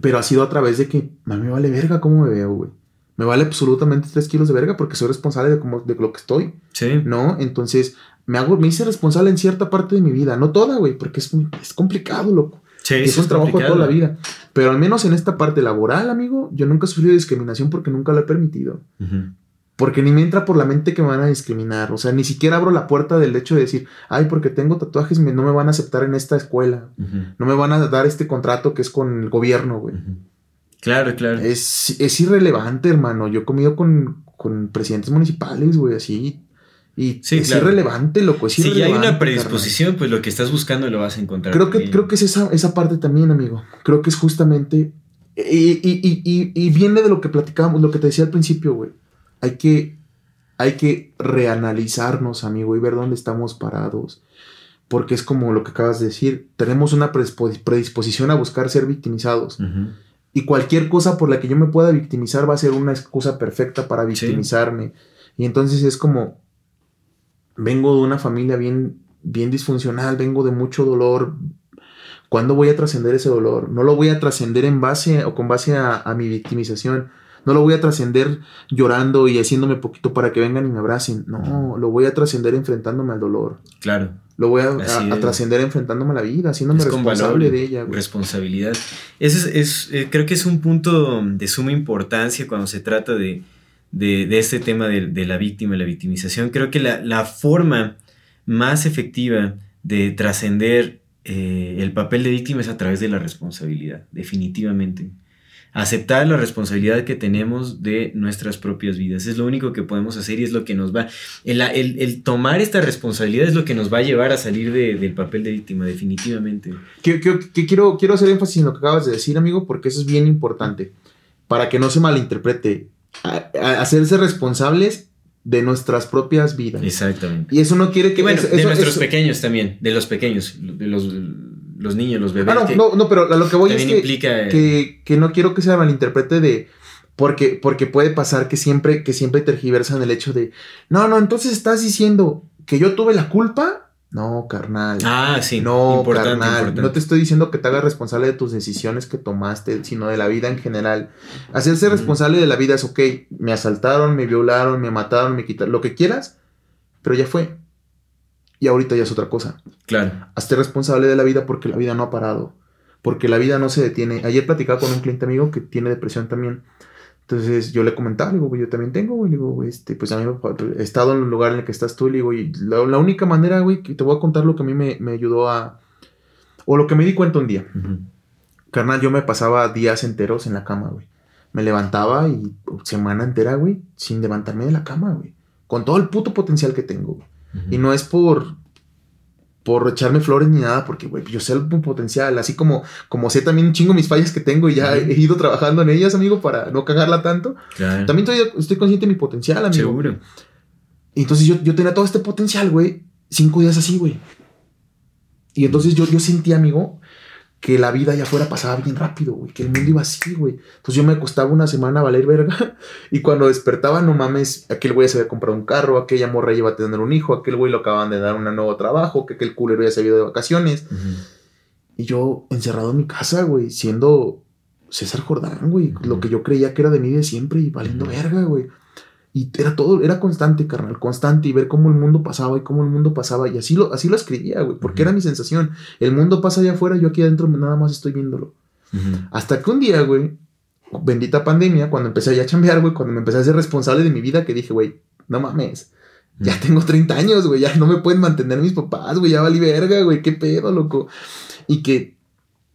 Pero ha sido a través de que, a mí me vale verga cómo me veo, güey. Me vale absolutamente tres kilos de verga porque soy responsable de, cómo, de lo que estoy. Sí. ¿No? Entonces, me hago, me hice responsable en cierta parte de mi vida. No toda, güey, porque es, muy, es complicado, loco. Sí, es un trabajo de toda la vida. Pero al menos en esta parte laboral, amigo, yo nunca he sufrido discriminación porque nunca lo he permitido. Uh -huh. Porque ni me entra por la mente que me van a discriminar. O sea, ni siquiera abro la puerta del hecho de decir, ay, porque tengo tatuajes, me, no me van a aceptar en esta escuela. Uh -huh. No me van a dar este contrato que es con el gobierno, güey. Uh -huh. Claro, claro. Es, es irrelevante, hermano. Yo he comido con, con presidentes municipales, güey, así. Y sí, es claro. irrelevante, loco. Es si ya hay una predisposición, pues lo que estás buscando lo vas a encontrar. Creo que, creo que es esa, esa parte también, amigo. Creo que es justamente. Y, y, y, y, viene de lo que platicábamos, lo que te decía al principio, güey. Hay que, hay que reanalizarnos, amigo, y ver dónde estamos parados. Porque es como lo que acabas de decir. Tenemos una predisposición a buscar ser victimizados. Uh -huh. Y cualquier cosa por la que yo me pueda victimizar va a ser una excusa perfecta para victimizarme. Sí. Y entonces es como, vengo de una familia bien, bien disfuncional, vengo de mucho dolor. ¿Cuándo voy a trascender ese dolor? No lo voy a trascender en base o con base a, a mi victimización. No lo voy a trascender llorando y haciéndome poquito para que vengan y me abracen. No, lo voy a trascender enfrentándome al dolor. Claro. Lo voy a, a, a trascender enfrentándome a la vida, haciéndome es responsable de ella. Güey. Responsabilidad. Ese es, es eh, creo que es un punto de suma importancia cuando se trata de, de, de este tema de, de, la víctima, la victimización. Creo que la, la forma más efectiva de trascender eh, el papel de víctima es a través de la responsabilidad, definitivamente. Aceptar la responsabilidad que tenemos de nuestras propias vidas. Es lo único que podemos hacer y es lo que nos va... El, el, el tomar esta responsabilidad es lo que nos va a llevar a salir de, del papel de víctima, definitivamente. Que, que, que quiero, quiero hacer énfasis en lo que acabas de decir, amigo, porque eso es bien importante. Para que no se malinterprete. A, a hacerse responsables de nuestras propias vidas. Exactamente. Y eso no quiere que... Bueno, eso, de eso, nuestros eso, pequeños también, de los pequeños, de los, los niños, los bebés. Ah, no, que no, no, pero a lo que voy es también que, implica, que, que, no quiero que se malinterprete de... Porque, porque puede pasar que siempre, que siempre tergiversan el hecho de... No, no, entonces estás diciendo que yo tuve la culpa no, carnal. Ah, sí. No, importante, carnal. Importante. No te estoy diciendo que te hagas responsable de tus decisiones que tomaste, sino de la vida en general. Hacerse mm. responsable de la vida es ok. Me asaltaron, me violaron, me mataron, me quitaron, lo que quieras, pero ya fue. Y ahorita ya es otra cosa. Claro. Hazte responsable de la vida porque la vida no ha parado. Porque la vida no se detiene. Ayer platicaba con un cliente amigo que tiene depresión también. Entonces yo le comentaba, le digo, yo también tengo, güey. Le digo, este, pues a mí me, he estado en el lugar en el que estás tú, le digo, y la, la, única manera, güey, que te voy a contar lo que a mí me, me ayudó a. O lo que me di cuenta un día. Uh -huh. Carnal, yo me pasaba días enteros en la cama, güey. Me levantaba y semana entera, güey, sin levantarme de la cama, güey. Con todo el puto potencial que tengo, güey. Uh -huh. Y no es por. por echarme flores ni nada, porque, güey, yo sé el potencial, así como, como sé también un chingo mis fallas que tengo y ya he ido trabajando en ellas, amigo, para no cagarla tanto. También estoy, estoy, consciente de mi potencial, amigo. Seguro. Y entonces yo, yo tenía todo este potencial, güey, cinco días así, güey. Y entonces yo, yo sentí, amigo, que la vida allá afuera pasaba bien rápido, güey, que el mundo iba así, güey. Entonces yo me acostaba una semana a valer verga y cuando despertaba, no mames, aquel güey se había comprado un carro, aquella morra iba a tener un hijo, aquel güey lo acaban de dar un nuevo trabajo, que aquel culero ya se había ido de vacaciones. Y yo encerrado en mi casa, güey, siendo César Jordán, güey, lo que yo creía que era de mí de siempre y valiendo verga, güey. Y era todo, era constante, carnal, constante, y ver cómo el mundo pasaba y cómo el mundo pasaba. Y así lo, así lo escribía, güey, porque era mi sensación. El mundo pasa allá afuera, yo aquí adentro nada más estoy viéndolo. Hasta que un día, güey, bendita pandemia, cuando empecé ya a chambear, güey, cuando me empecé a ser responsable de mi vida, que dije, güey, no mames, ya tengo 30 años, güey, ya no me pueden mantener mis papás, güey, ya valí verga, güey, qué pedo, loco. Y que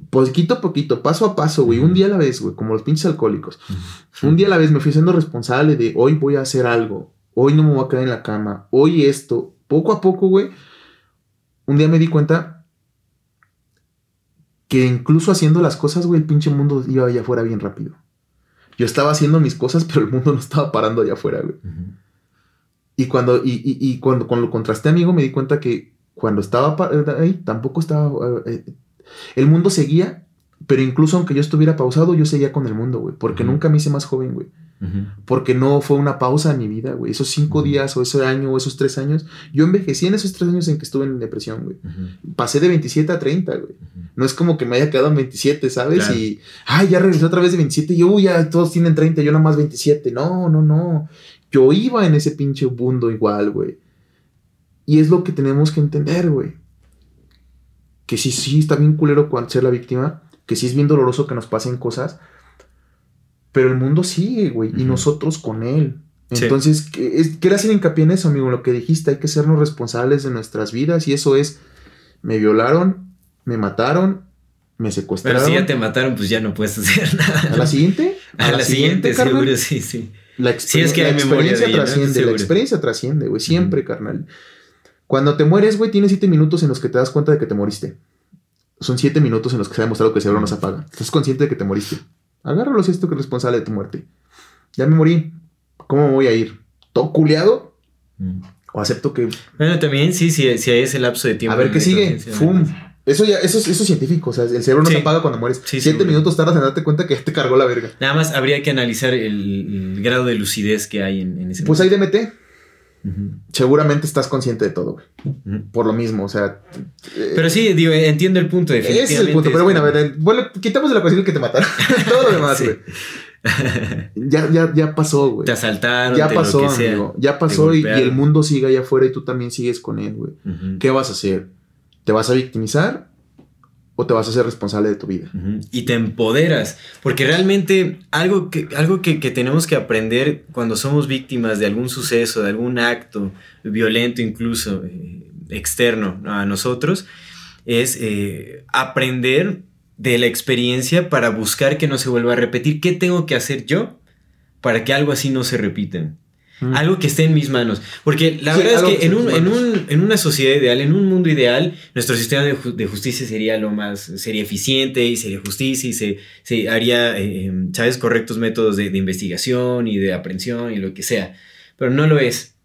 poquito a poquito, paso a paso, güey, un día a la vez, güey, como los pinches alcohólicos. Un día a la vez me fui siendo responsable de hoy voy a hacer algo, hoy no me voy a quedar en la cama, hoy esto, poco a poco, güey. Un día me di cuenta que incluso haciendo las cosas, güey, el pinche mundo iba allá afuera bien rápido. Yo estaba haciendo mis cosas, pero el mundo no estaba parando allá afuera, güey. Y cuando, y, y, cuando, cuando lo contrasté, amigo, me di cuenta que cuando estaba ahí, tampoco estaba eh, el mundo seguía, pero incluso aunque yo estuviera pausado, yo seguía con el mundo, güey. Porque nunca me hice más joven, güey. Porque no fue una pausa en mi vida, güey. Esos cinco días o ese año o esos tres años, yo envejecí en esos tres años en que estuve en depresión, güey. Pasé de 27 a 30, güey. No es como que me haya quedado en 27, ¿sabes? Y, ay, ya regresé otra vez de 27 y, uy, ya todos tienen 30, yo nada más 27. No, no, no. Yo iba en ese pinche mundo igual, güey. Y es lo que tenemos que entender, güey que sí, sí está bien culero cuando ser la víctima, que sí es bien doloroso que nos pasen cosas, pero el mundo sigue, güey, y nosotros con él. Entonces, quiero hacer hincapié en eso, amigo, lo que dijiste, hay que sernos responsables de nuestras vidas y eso es, me violaron, me mataron, me secuestraron. Pero si ya te mataron, pues ya no puedes hacer nada. ¿A la siguiente? A, la, siguiente, seguro, sí, sí. La, es que la experiencia trasciende, la experiencia trasciende, güey, siempre, carnal. Cuando te mueres, güey, tienes siete minutos en los que te das cuenta de que te moriste. Son siete minutos en los que se ha demostrado que el cerebro no se apaga. Estás consciente de que te moriste. Agárralo si esto que es responsable de tu muerte. Ya me morí. ¿Cómo me voy a ir? ¿Todo culeado? Mm. ¿O acepto que.? Bueno, también sí, sí, sí hay ese lapso de tiempo. A ver qué sigue. ¡Fum! Eso ya, eso, eso es científico. O sea, el cerebro no se apaga cuando mueres. Siete minutos tardas en darte cuenta que te cargó la verga. Nada más habría que analizar el, grado de lucidez que hay en, ese Pues ahí DMT. Seguramente estás consciente de todo, Por lo mismo, o sea. Eh, pero sí, digo, entiendo el punto. Ese es el punto, pero bueno, a ver, bueno, quitamos de la cuestión que te mataron. todo lo demás, güey. ya, ya, ya pasó, güey. Te asaltaron. Ya pasó, amigo. Ya pasó y, el mundo sigue allá afuera y tú también sigues con él, güey. ¿Qué vas a hacer? ¿Te vas a victimizar o te vas a ser responsable de tu vida. Y te empoderas, porque realmente algo, que, algo que, tenemos que aprender cuando somos víctimas de algún suceso, de algún acto violento incluso eh, externo a nosotros, es eh, aprender de la experiencia para buscar que no se vuelva a repetir. ¿Qué tengo que hacer yo para que algo así no se repita? Algo que esté en mis manos. Porque la verdad es que, en, una sociedad ideal, en un mundo ideal, nuestro sistema de, justicia sería lo más, sería eficiente y sería justicia y se, haría, eh, em, ¿sabes?, correctos métodos de, investigación y de aprehensión y lo que sea. Pero no lo es.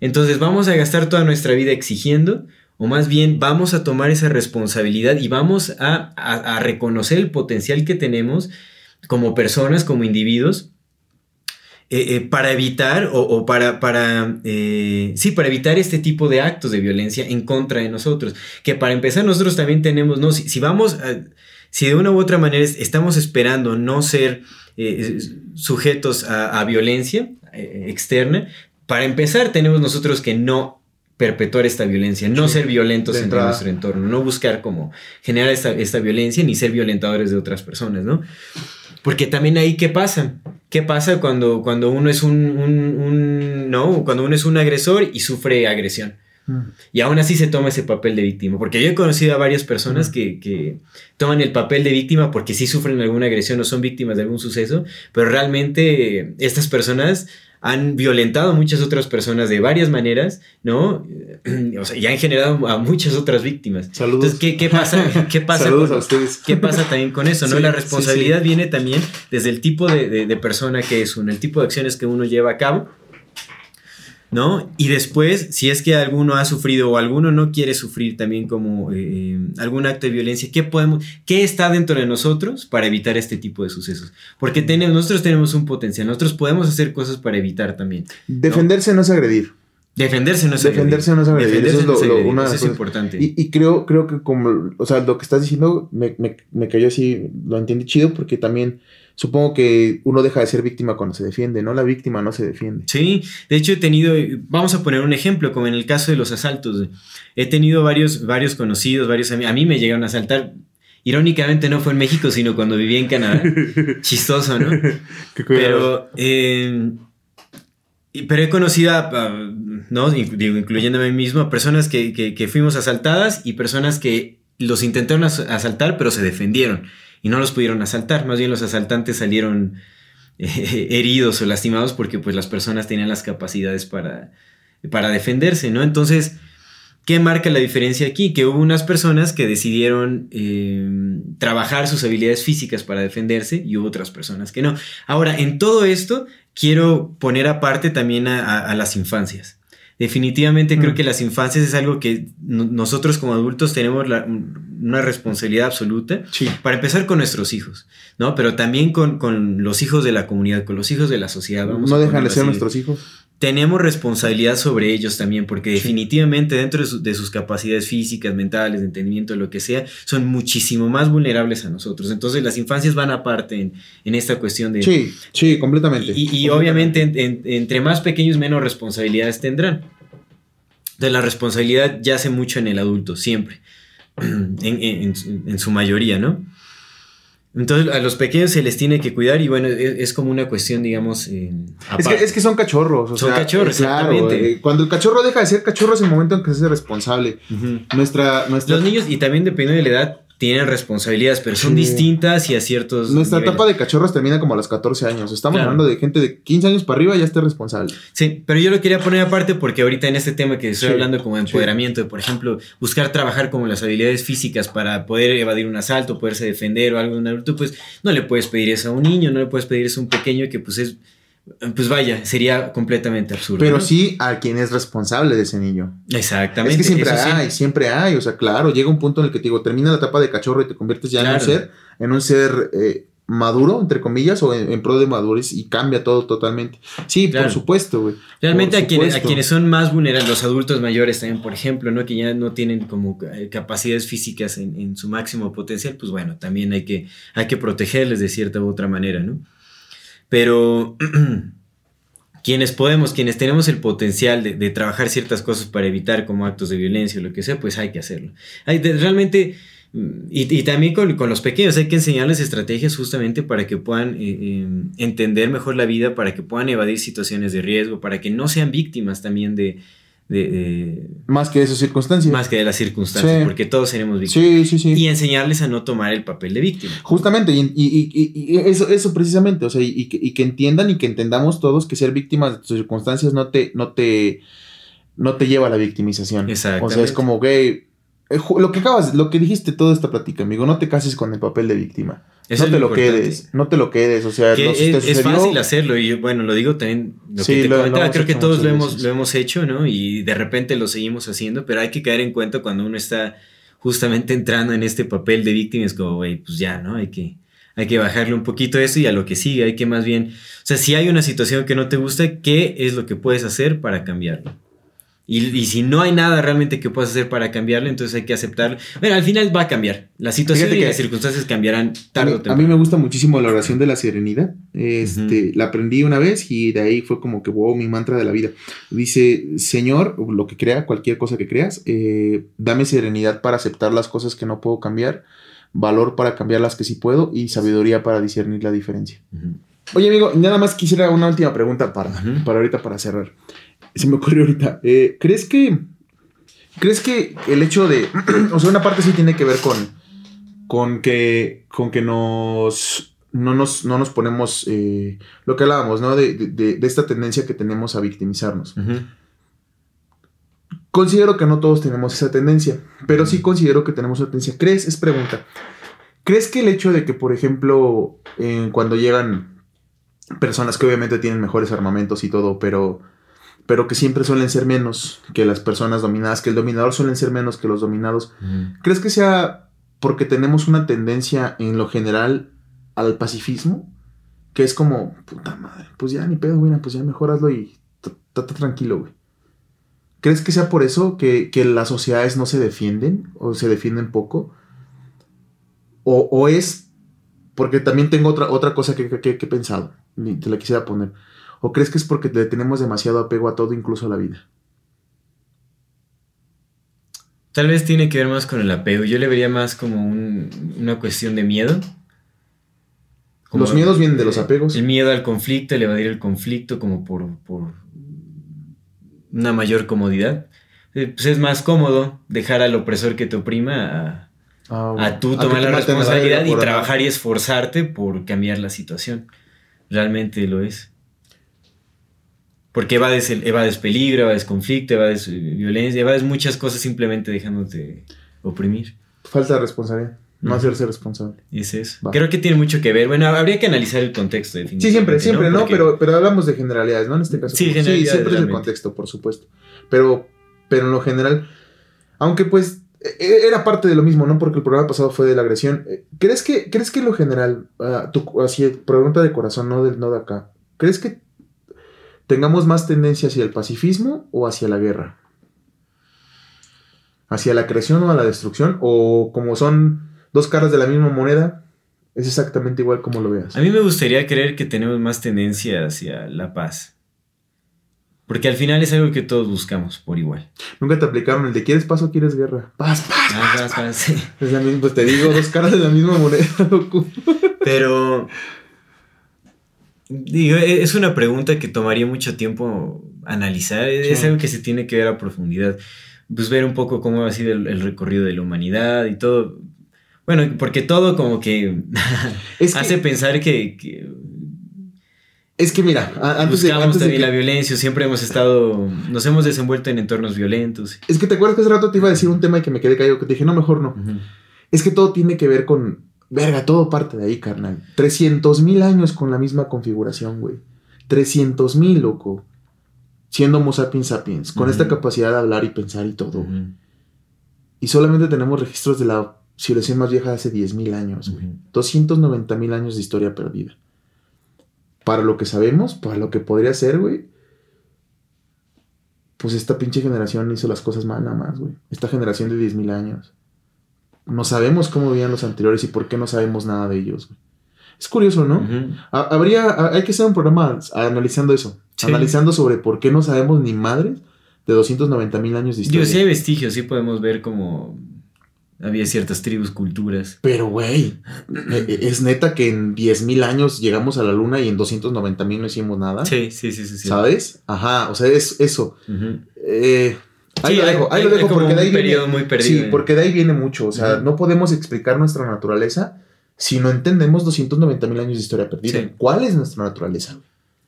Entonces vamos a gastar toda nuestra vida exigiendo, o más bien vamos a tomar esa responsabilidad y vamos a reconocer el potencial que tenemos como personas, como individuos eh, eh, para evitar o, para, para eh, sí, para evitar este tipo de actos de violencia en contra de nosotros. Que para empezar nosotros también tenemos, no, si, vamos, si de una u otra manera estamos esperando no ser sujetos a, violencia externa, para empezar tenemos nosotros que no perpetuar esta violencia, no ser violentos en nuestro entorno, no buscar como generar esta, esta violencia ni ser violentadores de otras personas, ¿no? Porque también ahí, ¿qué pasa? ¿Qué pasa cuando, cuando uno es un, no, cuando uno es un agresor y sufre agresión? Mm. Y aún así se toma ese papel de víctima. Porque yo he conocido a varias personas mm. que, toman el papel de víctima porque sí sufren alguna agresión o son víctimas de algún suceso, pero realmente estas personas han violentado a muchas otras personas de varias maneras, ¿no? O sea, y han generado a muchas otras víctimas. Saludos. Entonces, ¿qué, qué pasa? ¿Qué pasa Saludos con- a ustedes. ¿Qué pasa también con eso? ¿no? La sí, responsabilidad sí. viene también desde el tipo de, de- de persona que es uno, el tipo de acciones que uno lleva a cabo, ¿no? Y después, si es que alguno ha sufrido o alguno no quiere sufrir también como eh, algún acto de violencia, ¿qué podemos, qué está dentro de nosotros para evitar este tipo de sucesos? Porque tenemos, nosotros tenemos un potencial, nosotros podemos hacer cosas para evitar también. Defenderse no es agredir. Defenderse no es Defenderse agredir. no es agredir, Defenderse eso es no lo- una eso es importante. Y, y creo, creo que como, o sea, lo que estás diciendo me, me, me cayó así, lo entendí chido porque también supongo que uno deja de ser víctima cuando se defiende, ¿no? La víctima no se defiende. Sí, de hecho he tenido, vamos a poner un ejemplo, como en el caso de los asaltos. He tenido varios, varios conocidos, varios amigos, a mí me llegaron a asaltar. Irónicamente no fue en México, sino cuando vivía en Canadá. Chistoso, ¿no? Qué cuidado. Pero, eh, y- pero he conocido, a, ¿no? Digo, incluyéndome a mí mismo, a personas que, que- que fuimos asaltadas y personas que los intentaron as- asaltar, pero se defendieron y no los pudieron asaltar. Más bien los asaltantes salieron heridos o lastimados porque pues las personas tenían las capacidades para, para defenderse, ¿no? Entonces, ¿qué marca la diferencia aquí? Que hubo unas personas que decidieron eh, trabajar sus habilidades físicas para defenderse y hubo otras personas que no. Ahora, en todo esto, quiero poner aparte también a las infancias. Definitivamente creo Mm. que las infancias es algo que no- nosotros como adultos tenemos la- una responsabilidad absoluta. Sí. Para empezar con nuestros hijos, ¿no? Pero también con, con los hijos de la comunidad, con los hijos de la sociedad. vamos no dejan de ser nuestros hijos. Tenemos responsabilidad sobre ellos también, porque definitivamente dentro de, su- de sus capacidades físicas, mentales, de entendimiento, lo que sea, son muchísimo más vulnerables a nosotros. Entonces las infancias van aparte en, en esta cuestión de... Sí, sí, completamente. Y, y obviamente en- en- entre más pequeños menos responsabilidades tendrán. Entonces la responsabilidad yace mucho en el adulto, siempre. En su mayoría, ¿no? Entonces a los pequeños se les tiene que cuidar y bueno, es, es como una cuestión, digamos... eh, Es que, es que son cachorros. o Son sea, cachorros, claro, exactamente. eh, cuando el cachorro deja de ser cachorro es el momento en que se hace responsable. Nuestra, nuestra, Los niños, y también dependiendo de la edad, tienen responsabilidades, pero son Sí. distintas y a ciertos. nuestra niveles. etapa de cachorros termina como a los 14 años. Estamos Claro. hablando de gente de 15 años para arriba ya esté responsable. Sí, pero yo lo quería poner aparte porque ahorita en este tema que estoy Sí, hablando como de empoderamiento, de, por ejemplo, buscar trabajar como las habilidades físicas para poder evadir un asalto, poderse defender o algo de un adulto, pues no le puedes pedir eso a un niño, no le puedes pedir eso a un pequeño que pues es, pues vaya, sería completamente absurdo. Pero ¿no? sí a quien es responsable de ese niño. Exactamente. Es que siempre sí. hay, siempre hay. O sea, claro, llega un punto en el que te digo, termina la etapa de cachorro y te conviertes ya en un ser, en un ser eh, maduro, entre comillas, o en, en pro de madurez y cambia todo totalmente. Sí, Claro. por supuesto, güey. Realmente a quienes, a quienes son más vulnerables, los adultos mayores también, por ejemplo, ¿no? que ya no tienen como eh, capacidades físicas en, en su máximo potencial, pues bueno, también hay que, hay que protegerles de cierta u otra manera, ¿no? Pero quienes podemos, quienes tenemos el potencial de, trabajar ciertas cosas para evitar como actos de violencia o lo que sea, pues hay que hacerlo. Hay de- realmente, y, también con, los pequeños, hay que enseñarles estrategias justamente para que puedan eh, eh, entender mejor la vida, para que puedan evadir situaciones de riesgo, para que no sean víctimas también de, de- de- Más que esas circunstancias. más que de las circunstancias, Sí. porque todos seremos víctimas. Sí, sí, sí. Y enseñarles a no tomar el papel de víctima. Justamente, y, y- y- y- eso, eso precisamente, o sea, y, que, y que entiendan y que entendamos todos que ser víctimas de tus circunstancias no te, no te, no te lleva a la victimización. O sea, es como, ju- lo que acabas, lo que dijiste toda esta plática, amigo, no te cases con el papel de víctima. Eso no es te lo importante. quedes, no te lo quedes, o sea, Que no, si te es, fácil hacerlo y bueno, lo digo también, lo Sí, que te lo- comentaba, creo que todos lo hemos, veces. lo hemos hecho, ¿no? Y de repente lo seguimos haciendo, pero hay que caer en cuenta cuando uno está justamente entrando en este papel de víctima, es como, güey, pues ya, ¿no? Hay que, hay que bajarle un poquito eso y a lo que sigue, hay que más bien, o sea, si hay una situación que no te gusta, ¿qué es lo que puedes hacer para cambiarlo? Y, y si no hay nada realmente que puedas hacer para cambiarlo, entonces hay que aceptarlo. Bueno, al final va a cambiar. La situación Fíjate y que las circunstancias cambiarán A tarde mí, o a temprano. mí me gusta muchísimo la oración de la serenidad. Este, La aprendí una vez y de ahí fue como que, wow, mi mantra de la vida. Dice, Señor, lo que crea, cualquier cosa que creas, eh, dame serenidad para aceptar las cosas que no puedo cambiar, valor para cambiar las que sí puedo y sabiduría para discernir la diferencia. Oye, amigo, nada más quisiera una última pregunta para, para ahorita, para cerrar. Se me ocurrió ahorita. Eh, ¿Crees que... ¿Crees que el hecho de... o sea, una parte sí tiene que ver con... Con que... Con que nos... no nos, no nos ponemos eh, lo que hablábamos, ¿no? De, de, de, esta tendencia que tenemos a victimizarnos. Considero que no todos tenemos esa tendencia, pero sí considero que tenemos una tendencia. ¿Crees? Es pregunta. ¿Crees que el hecho de que, por ejemplo, eh, cuando llegan personas que obviamente tienen mejores armamentos y todo, pero, pero que siempre suelen ser menos que las personas dominadas, que el dominador suelen ser menos que los dominados. ¿crees que sea porque tenemos una tendencia en lo general al pacifismo? Que es como, puta madre, pues ya ni pedo, güey, pues ya mejoraslo y trata tranquilo, güey. ¿Crees que sea por eso que, que las sociedades no se defienden o se defienden poco? ¿O, o es porque también tengo otra, otra cosa que, que- que he pensado y te la quisiera poner? ¿O crees que es porque le tenemos demasiado apego a todo, incluso a la vida? Tal vez tiene que ver más con el apego. Yo le vería más como un- una cuestión de miedo. Como- Los miedos vienen de los apegos. El miedo al conflicto, el evadir el conflicto como por, por una mayor comodidad. Eh, Pues es más cómodo dejar al opresor que te oprima a, a tú tomar la responsabilidad y trabajar y esforzarte por cambiar la situación. Realmente lo es. Porque evades, el, evades peligro, evades conflicto, evades eh, violencia, evades muchas cosas simplemente dejándote oprimir. Falta de responsabilidad. No hacerse responsable. Es eso. Va. Creo que tiene mucho que ver. Bueno, habría que analizar el contexto, definitivamente. Sí, siempre, siempre, ¿no? Porque- Pero, pero hablamos de generalidades, ¿no? En este caso. Sí, generalidades, siempre es el contexto, por supuesto. Pero, pero en lo general, aunque pues e- era parte de lo mismo, ¿no? Porque el programa pasado fue de la agresión. Eh, ¿Crees que, ¿crees que en lo general, ah, tu, así, pregunta de corazón, no, del, no de acá, ¿crees que tengamos más tendencia hacia el pacifismo o hacia la guerra? ¿Hacia la creación o a la destrucción? ¿O como son dos caras de la misma moneda, es exactamente igual como lo veas? A mí me gustaría creer que tenemos más tendencia hacia la paz. Porque al final es algo que todos buscamos por igual. Nunca te aplicaron el de quieres paz o quieres guerra. Paz, paz. Ah, paz, paz, sí. Es la misma, pues te digo, dos caras de la misma moneda, loco. Pero. Digo, e- es una pregunta que tomaría mucho tiempo analizar. Es Sí. algo que se tiene que ver a profundidad. Pues ver un poco cómo ha sido el, el recorrido de la humanidad y todo. Bueno, porque todo como que Es que, hace pensar que, que es que mira, antes de, buscamos antes de también que- la violencia. Siempre hemos estado. Nos hemos desenvuelto en entornos violentos. Es que te acuerdas que hace rato te iba a decir un tema y que me quedé callado, que te dije, no, mejor no. Ujú. Es que todo tiene que ver con. Verga, todo parte de ahí, carnal. 300 mil años con la misma configuración, güey. 300 mil, loco. Siendo Homo sapiens sapiens, con esta capacidad de hablar y pensar y todo. Ujú. Y solamente tenemos registros de la civilización más vieja de hace 10 mil años, güey. Ujú. 290 mil años de historia perdida. Para lo que sabemos, para lo que podría ser, güey. Pues esta pinche generación hizo las cosas mal nada más, güey. Esta generación de 10 mil años. No sabemos cómo vivían los anteriores y por qué no sabemos nada de ellos, güey. Es curioso, ¿no? Habría, ha- hay que hacer un programa analizando eso. Sí. Analizando sobre por qué no sabemos ni madres de 290 mil años de historia. Digo, sí hay vestigios, sí podemos ver como había ciertas tribus, culturas. Pero, güey, e- e- es neta que en 10.000 años llegamos a la luna y en 290.000 no hicimos nada. Sí, sí, sí, sí. sí. ¿Sabes? Ajá, o sea, es eso. Eh, ahí Sí, lo dejo, ahí hay- lo dejo porque de ahí viene. muy perdido, Sí, porque de ahí viene mucho. O sea, no podemos explicar nuestra naturaleza si no entendemos 290.000 años de historia perdida. Sí. ¿Cuál es nuestra naturaleza?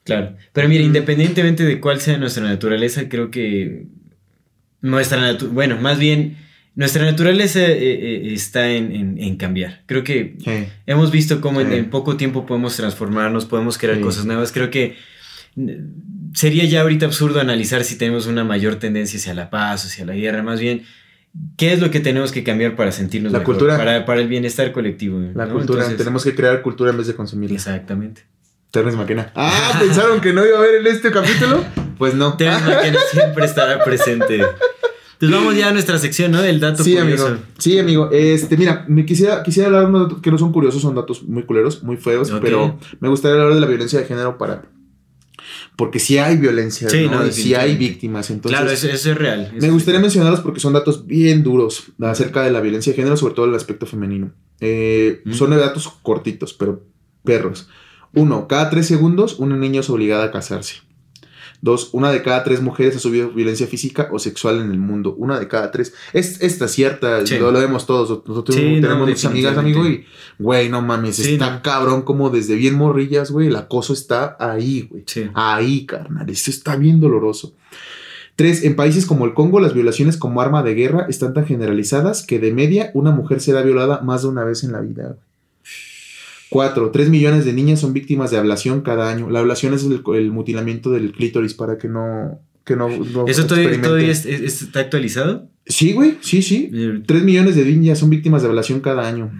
Claro. Pero mira, independientemente de cuál sea nuestra naturaleza, creo que nuestra naturaleza, bueno, más bien, nuestra naturaleza eh, eh, está en, en- en cambiar. Creo que hemos visto cómo en, Sí. en poco tiempo podemos transformarnos, podemos crear cosas nuevas. Creo que sería ya ahorita absurdo analizar si tenemos una mayor tendencia hacia la paz, hacia la guerra, más bien. ¿Qué es lo que tenemos que cambiar para sentirnos La mejor? cultura. Para, para el bienestar colectivo. La ¿no? cultura. Entonces, Tenemos que crear cultura en vez de consumirla. Exactamente. Terrence McKenna. Ah, ¿pensaron que no iba a haber en este capítulo? Pues no. Tema que no siempre estará presente. Entonces vamos ya a nuestra sección, ¿no? Del dato Sí, curioso. amigo. Sí, amigo. Este, mira, me quisiera, quisiera hablar de unos datos que no son curiosos, son datos muy culeros, muy feos, pero me gustaría hablar de la violencia de género para. Porque sí hay violencia, Sí, ¿no? no, y sí hay víctimas. Entonces, claro, eso, eso es real. me gustaría mencionarlos porque son datos bien duros acerca de la violencia de género, sobre todo el aspecto femenino. Eh, Mm. Son datos cortitos, pero perros. Uno, cada tres segundos una niña es obligada a casarse. Dos, una de cada tres mujeres ha sufrido violencia física o sexual en el mundo. Una de cada tres. Es, esta es cierta, Sí. lo, lo vemos todos. Nosotros Sí, no, tenemos muchas amigas, amigo, y, güey, no mames, Sí, está no. cabrón como desde bien morrillas, güey, el acoso está ahí, güey. Sí. Ahí, carnal. Esto está bien doloroso. Tres, en países como el Congo, las violaciones como arma de guerra están tan generalizadas que de media una mujer será violada más de una vez en la vida. güey. Cuatro, tres millones de niñas son víctimas de ablación cada año. La ablación es el, el mutilamiento del clítoris para que no... Que no, no ¿Eso todavía, es- es- está actualizado? Sí, güey, sí, sí. 3 millones de niñas son víctimas de ablación cada año.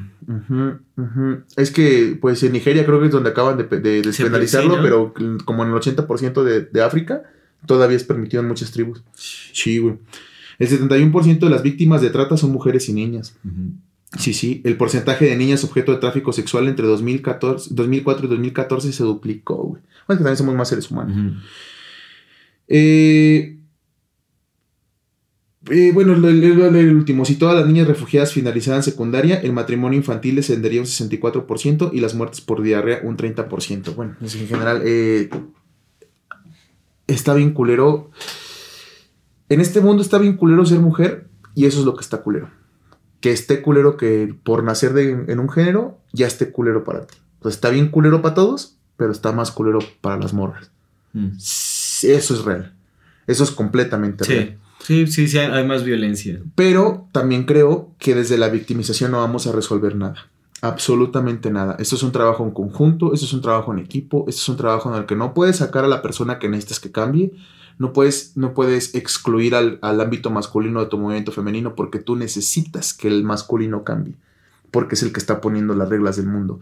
Es que, pues en Nigeria creo que es donde acaban de, de despenalizarlo, sí, ¿no? pero como en el 80% de, de África, todavía es permitido en muchas tribus. Sí, güey. El 71% de las víctimas de trata son mujeres y niñas. Sí, sí. El porcentaje de niñas objeto de tráfico sexual entre 2014, 2004 y 2014 se duplicó, güey. Bueno, es que también somos más seres humanos. Eh, eh, bueno, el último. Si todas las niñas refugiadas finalizaran secundaria, el matrimonio infantil descendería un 64% y las muertes por diarrea un 30%. Bueno, en general, eh, está bien culero. En este mundo está bien culero ser mujer y eso es lo que está culero. Que esté culero que por nacer de- en un género ya esté culero para ti. Entonces está bien culero para todos, pero está más culero para las morras. Mm. Eso es real. Eso es completamente real. Sí, sí, sí, hay más violencia. Pero también creo que desde la victimización no vamos a resolver nada. Absolutamente nada. Esto es un trabajo en conjunto, esto es un trabajo en equipo, esto es un trabajo en el que no puedes sacar a la persona que necesitas que cambie, no puedes, no puedes excluir al, al ámbito masculino de tu movimiento femenino porque tú necesitas que el masculino cambie, porque es el que está poniendo las reglas del mundo.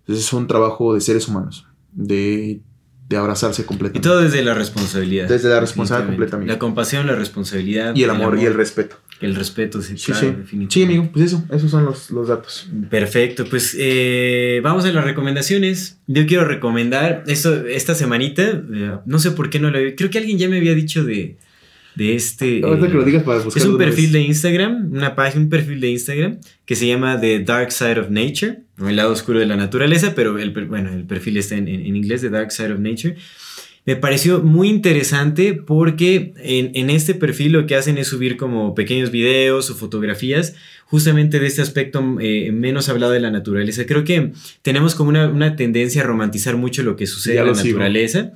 Entonces es un trabajo de seres humanos, de, de abrazarse Y completamente. todo desde la responsabilidad. Desde la responsabilidad completamente. La compasión, la responsabilidad. y el amor, y el respeto. El respeto, sí, Sí, claro, sí. definitivamente. Sí, amigo, pues eso, esos son los, los datos. Perfecto, pues eh, vamos a las recomendaciones. Yo quiero recomendar esto esta semanita. eh, no sé por qué no lo había. Creo que alguien ya me había dicho de, de este. Ahorita eh, que lo digas para buscar. es un perfil de Instagram, una página, un perfil de Instagram que se llama The Dark Side of Nature, o el lado oscuro de la naturaleza, pero el, bueno, el perfil está en, en- en inglés, The Dark Side of Nature. Me pareció muy interesante porque en, en este perfil lo que hacen es subir como pequeños videos o fotografías justamente de este aspecto eh, menos hablado de la naturaleza. Creo que tenemos como una, una tendencia a romantizar mucho lo que sucede en la sigo. naturaleza.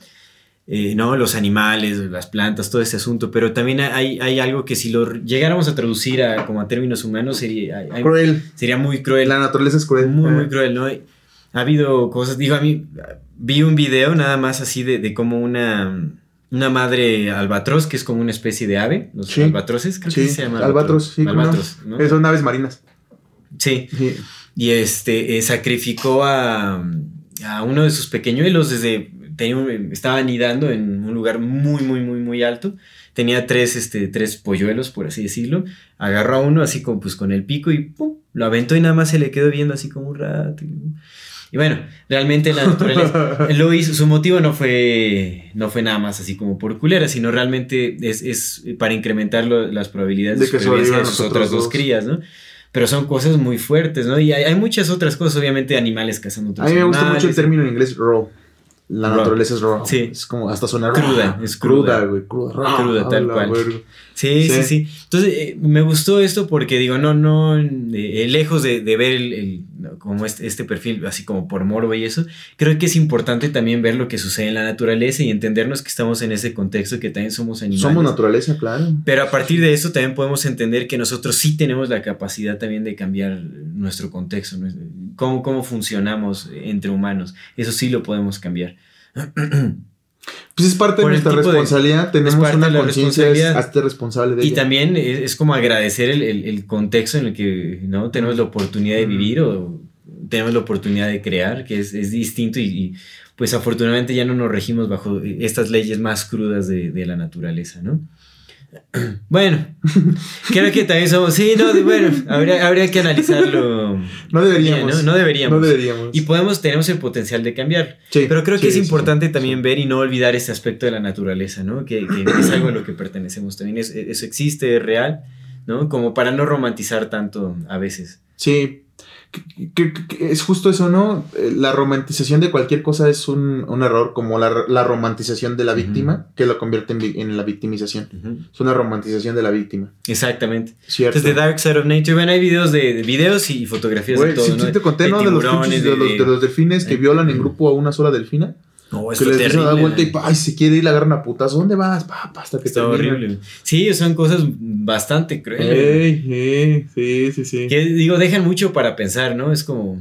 eh, ¿no? Los animales, las plantas, todo ese asunto, pero también hay, hay algo que si lo llegáramos a traducir a, como a términos humanos sería, hay- Cruel. sería muy cruel. La naturaleza es cruel. Muy, muy cruel, ¿no? Ha habido cosas, digo, a mí vi un video nada más así de, de como una, una madre albatros, que es como una especie de ave, los Sí. albatroces, creo que Sí, sí se llama. albatros, sí. no. Albatros, ¿no? Eh, Son aves marinas. Sí, Sí. y este eh, sacrificó a, a uno de sus pequeñuelos desde, un- estaba anidando en un lugar muy, muy, muy, muy alto. Tenía tres, este, tres polluelos, por así decirlo. Agarró a uno así como pues con el pico y ¡pum! lo aventó y nada más se le quedó viendo así como un rato. Y, y bueno, realmente la naturaleza lo hizo. Su motivo no fue, no fue nada más así como por culera, sino realmente es, es para incrementar lo- las probabilidades de, De supervivencia de sus otras dos dos. crías, ¿no? Pero son cosas muy fuertes, ¿no? Y hay, hay muchas otras cosas, obviamente, animales cazando otros A mí me gusta mucho el término en inglés raw. La Raw. naturaleza es raw. Sí. Es como hasta sonar Cruda, es cruda. cruda, güey. Cruda, raw. Cruda, tal cual. Sí, sí, Sí. sí. Entonces, eh, me gustó esto porque digo, no, no, eh, lejos de, de ver el, como este, este perfil, así como por morbo y eso, creo que es importante también ver lo que sucede en la naturaleza y entendernos que estamos en ese contexto, que también somos animales. Somos naturaleza, claro. Pero a partir de eso también podemos entender que nosotros sí tenemos la capacidad también de cambiar nuestro contexto, cómo, cómo funcionamos entre humanos. Eso sí lo podemos cambiar. Pues es parte de nuestra tipo de- responsabilidad. Tenemos una conciencia, responsabilidad. hazte responsable de Y ella. también es, es como agradecer el, el- el contexto en el que ¿no? tenemos la oportunidad de vivir o tenemos la oportunidad de crear, que es, es distinto y, y, pues afortunadamente ya no nos regimos bajo estas leyes más crudas de, de la naturaleza, ¿no? Bueno, creo que también somos, sí, no, bueno, habría, habría que analizarlo. No deberíamos. bien, ¿no? No deberíamos. No deberíamos. Y podemos, tenemos el potencial de cambiar. Sí, Pero creo que sí, es importante sí, también ver y no olvidar este aspecto de la naturaleza, ¿no? Que, que es algo a lo que pertenecemos también. Es- eso existe, es real, ¿no? Como para no romantizar tanto a veces. Sí. Que- es justo eso, ¿no? Eh, La romantización de cualquier cosa es un, un error, como la, la romantización de la víctima, que lo convierte en, en la victimización. Es una romantización de la víctima. Exactamente. ¿Cierto? Entonces, The Dark Side of Nature. Bueno, hay videos de, de videos y fotografías de todo, ¿no? te conté, ¿no? De los, tiburones, pinches- de, los, de los delfines que violan en grupo a una sola delfina. No, que les es empiezan a dar terrible. vuelta y ay, se quiere ir, la agarran a putas. ¿Dónde vas? Pa, pa, hasta que Está termina. horrible. Sí, son cosas bastante crueles. Sí, sí, sí. Que digo, dejan mucho para pensar, ¿no? Es como.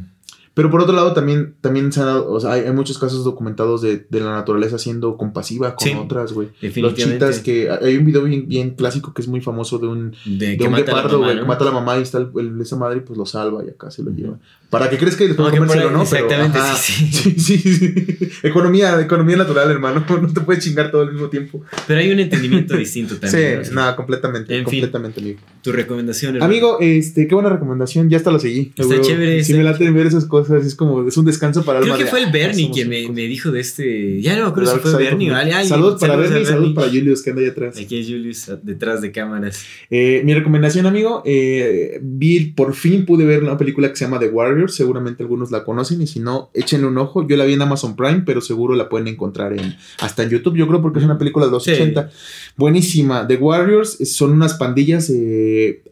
Pero por otro lado, también, también se han dado- o sea, hay, hay muchos casos documentados de, de la naturaleza siendo compasiva con Sí, otras, güey. Los Definitivamente. chitas que. Hay un video bien, bien clásico que es muy famoso de un, De de que un mata guepardo, güey, ¿no? que mata a la mamá y está el, el- esa madre y pues lo salva y acá se lo lleva. Para que crees que No, que por comérselo, ¿no? Pero, exactamente, ajá. sí, sí, sí, sí. Economía, economía natural, hermano. No te puedes chingar todo al mismo tiempo. Pero hay un entendimiento distinto también. ¿no? sí, nada, completamente, En fin. completamente, amigo. Tu recomendación. hermano. Amigo, este, qué buena recomendación, ya hasta lo seguí. Está chévere, está me late ver esas cosas, es como, es un descanso para el Creo que fue el Bernie quien me, dijo de este. Ya no me acuerdo si fue Bernie o alguien. Salud para Bernie y salud para Julius que anda ahí atrás. Aquí es Julius detrás de cámaras. Eh, mi recomendación, amigo, eh, vi, por fin pude ver una película que se llama The Seguramente algunos la conocen y si no, échenle un ojo. Yo la vi en Amazon Prime, pero seguro la pueden encontrar en, hasta en YouTube, yo creo porque es una película de los Sí. 80. Buenísima. The Warriors eh, son unas pandillas... eh,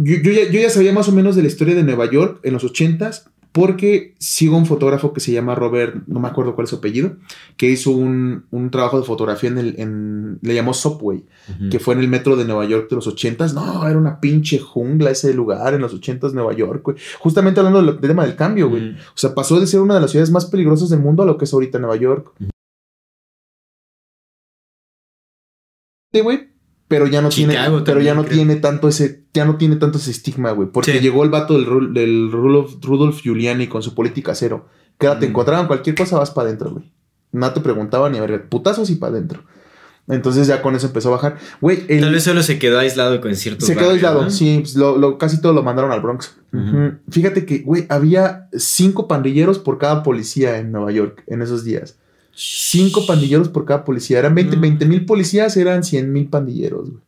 yo, yo ya, yo ya sabía más o menos de la historia de Nueva York en los 80s. Porque sigo un fotógrafo que se llama Robert, no me acuerdo cuál es su apellido, que hizo un, un trabajo de fotografía en el, en, le llamó Subway, que fue en el metro de Nueva York de los 80s. No, era una pinche jungla ese lugar en los 80s Nueva York, güey. Justamente hablando del, tema del cambio, güey. O sea, pasó de ser una de las ciudades más peligrosas del mundo a lo que es ahorita Nueva York. Sí, güey. Pero ya no Chicago tiene, pero ya no creo. tiene tanto ese, ya no tiene tanto ese estigma, güey. Porque Sí. llegó el vato del, del Rudolf, Rudolf Giuliani con su política cero. Que ahora te Mm. encontraban cualquier cosa, vas para adentro, güey. No te preguntaban ni a ver, putazos y para adentro. Entonces ya con eso empezó a bajar. Güey, el- Tal vez solo se quedó aislado con ciertos. se quedó aislado, ¿no? sí, pues, lo, lo- casi todo lo mandaron al Bronx. Fíjate que, güey, había cinco pandilleros por cada policía en Nueva York en esos días. Cinco pandilleros por cada policía. Eran 20 Mm. mil policías, eran 100 mil pandilleros, güey.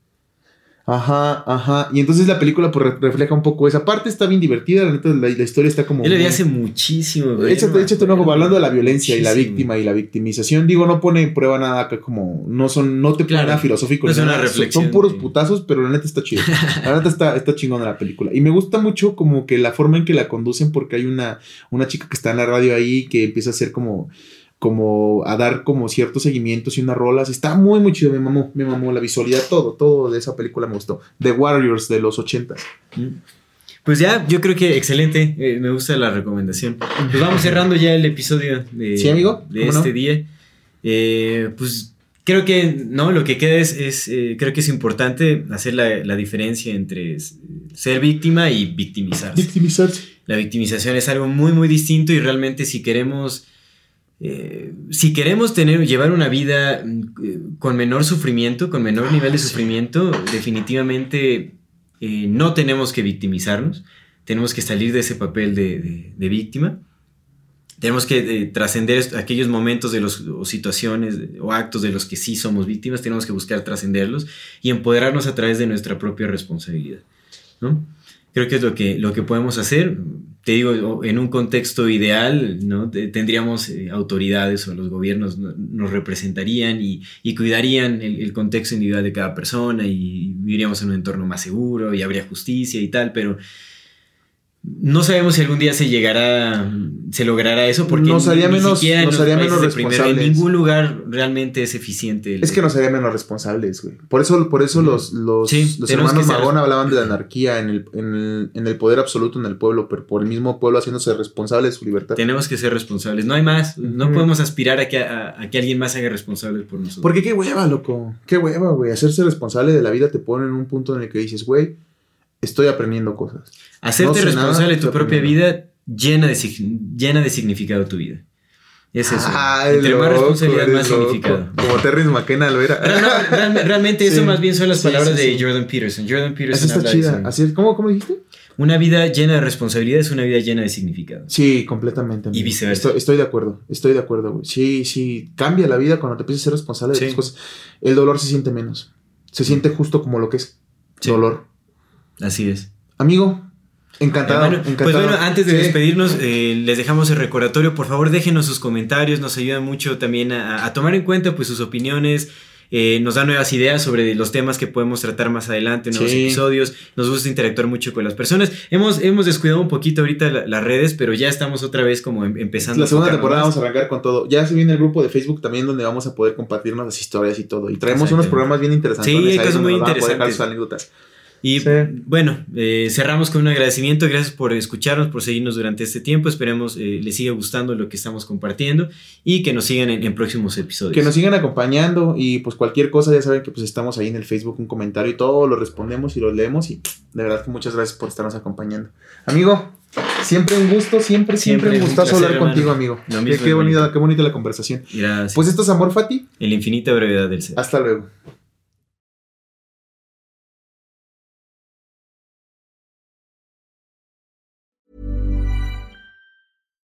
Ajá, ajá. Y entonces la película pues, re- refleja un poco esa parte. Está bien divertida, la neta, la, la historia está como... Yo le hace muchísimo, güey. Échate, échate un ojo hablando de la violencia y la víctima y la victimización. Digo, no pone en prueba nada acá como. No son, no te pone Claro. nada filosófico. No ni es una nada, son- reflexión, Son puros putazos, pero la neta está chido. La neta está, está chingona la película. Y me gusta mucho como que la forma en que la conducen, porque hay una, una chica que está en la radio ahí que empieza a hacer como. Como a dar como ciertos seguimientos y unas rolas. Está muy, muy chido. Me mamó, me mamó la visualidad, todo, todo de esa película me gustó. The Warriors de los 80. Mm. Pues ya, yo creo que excelente. eh, me gusta la recomendación. Pues vamos cerrando ya el episodio de, Sí, amigo, de este día. Eh, pues creo que no, lo que queda es, es, eh, creo que es importante hacer la, la diferencia entre ser víctima y victimizarse. Victimizarse. La victimización es algo muy, muy distinto y realmente si queremos, eh, si queremos tener, llevar una vida mm, con menor sufrimiento, con menor nivel de sufrimiento, definitivamente eh, no tenemos que victimizarnos, tenemos que salir de ese papel de, de- de víctima. Tenemos que eh, trascender aquellos momentos de los, o situaciones o actos de los que sí somos víctimas, tenemos que buscar trascenderlos y empoderarnos a través de nuestra propia responsabilidad. ¿no? Creo que es lo que, lo que podemos hacer. Te digo, en un contexto ideal, ¿no? Te- tendríamos eh, autoridades o los gobiernos no- nos representarían y, y cuidarían el contexto individual de cada persona y viviríamos en un entorno más seguro y habría justicia y tal, pero no sabemos si algún día se llegará, se logrará eso porque Nos haría ni menos- siquiera nos haría menos primer- en responsables. ningún lugar realmente es eficiente. el- Es que nos haría menos responsables, güey. Por eso, por eso los, los, Sí, los hermanos Magón hablaban de la anarquía en el, en, el, en el poder absoluto en el pueblo, pero por el mismo pueblo haciéndose responsable de su libertad. Tenemos que ser responsables. No hay más. No podemos aspirar a que, a, a que alguien más haga responsable por nosotros. Porque qué hueva, loco. Qué hueva, güey. Hacerse responsable de la vida te pone en un punto en el que dices, güey, estoy aprendiendo cosas. Hacerte no responsable de tu propia vida llena de, llena de significado tu vida. Es eso. Ay, Entre más loco, responsabilidad, eres más loco. significado. Como Terrence McKenna lo era. No, real- realmente eso Sí. más bien son las Sí, palabras sí, de. Jordan Peterson. Jordan Peterson está habla de chida. eso. Así es. ¿Cómo, ¿Cómo dijiste? Una vida llena de responsabilidad es una vida llena de significado. Sí, completamente. Y viceversa. Estoy, estoy de acuerdo, estoy de acuerdo, güey. Sí, sí, cambia la vida cuando te empiezas a ser responsable de tus cosas. El dolor se siente menos. Se siente justo como lo que es dolor. Así es. Amigo, Encantado, Eh, bueno, encantado. Pues bueno, antes de Sí. despedirnos, eh, les dejamos el recordatorio. Por favor, déjenos sus comentarios, nos ayuda mucho también a, a tomar en cuenta pues, sus opiniones. eh, nos da nuevas ideas sobre los temas que podemos tratar más adelante, nuevos Sí. episodios. Nos gusta interactuar mucho con las personas. Hemos, hemos descuidado un poquito ahorita la- las redes, pero ya estamos otra vez como em- empezando. La segunda temporada más. vamos a arrancar con todo. Ya se viene el grupo de Facebook también donde vamos a poder compartirnos las historias y todo. Y traemos unos programas bien interesantes. Sí, hay cosas muy interesantes. sus anécdotas. Y Sí. bueno, eh, cerramos con un agradecimiento. Gracias por escucharnos, por seguirnos durante este tiempo. Esperemos eh, les siga gustando lo que estamos compartiendo y que nos sigan en, en próximos episodios. Que nos sigan acompañando y pues cualquier cosa ya saben que pues estamos ahí en el Facebook un comentario y todo lo respondemos y lo leemos y de verdad que muchas gracias por estarnos acompañando. Amigo, siempre un gusto, siempre, siempre, Siempre un gustazo hablar hermano. contigo, amigo. Qué, bonita, qué bonita la conversación. Gracias. Pues esto es Amor Fati. en la infinita brevedad del ser. Hasta luego.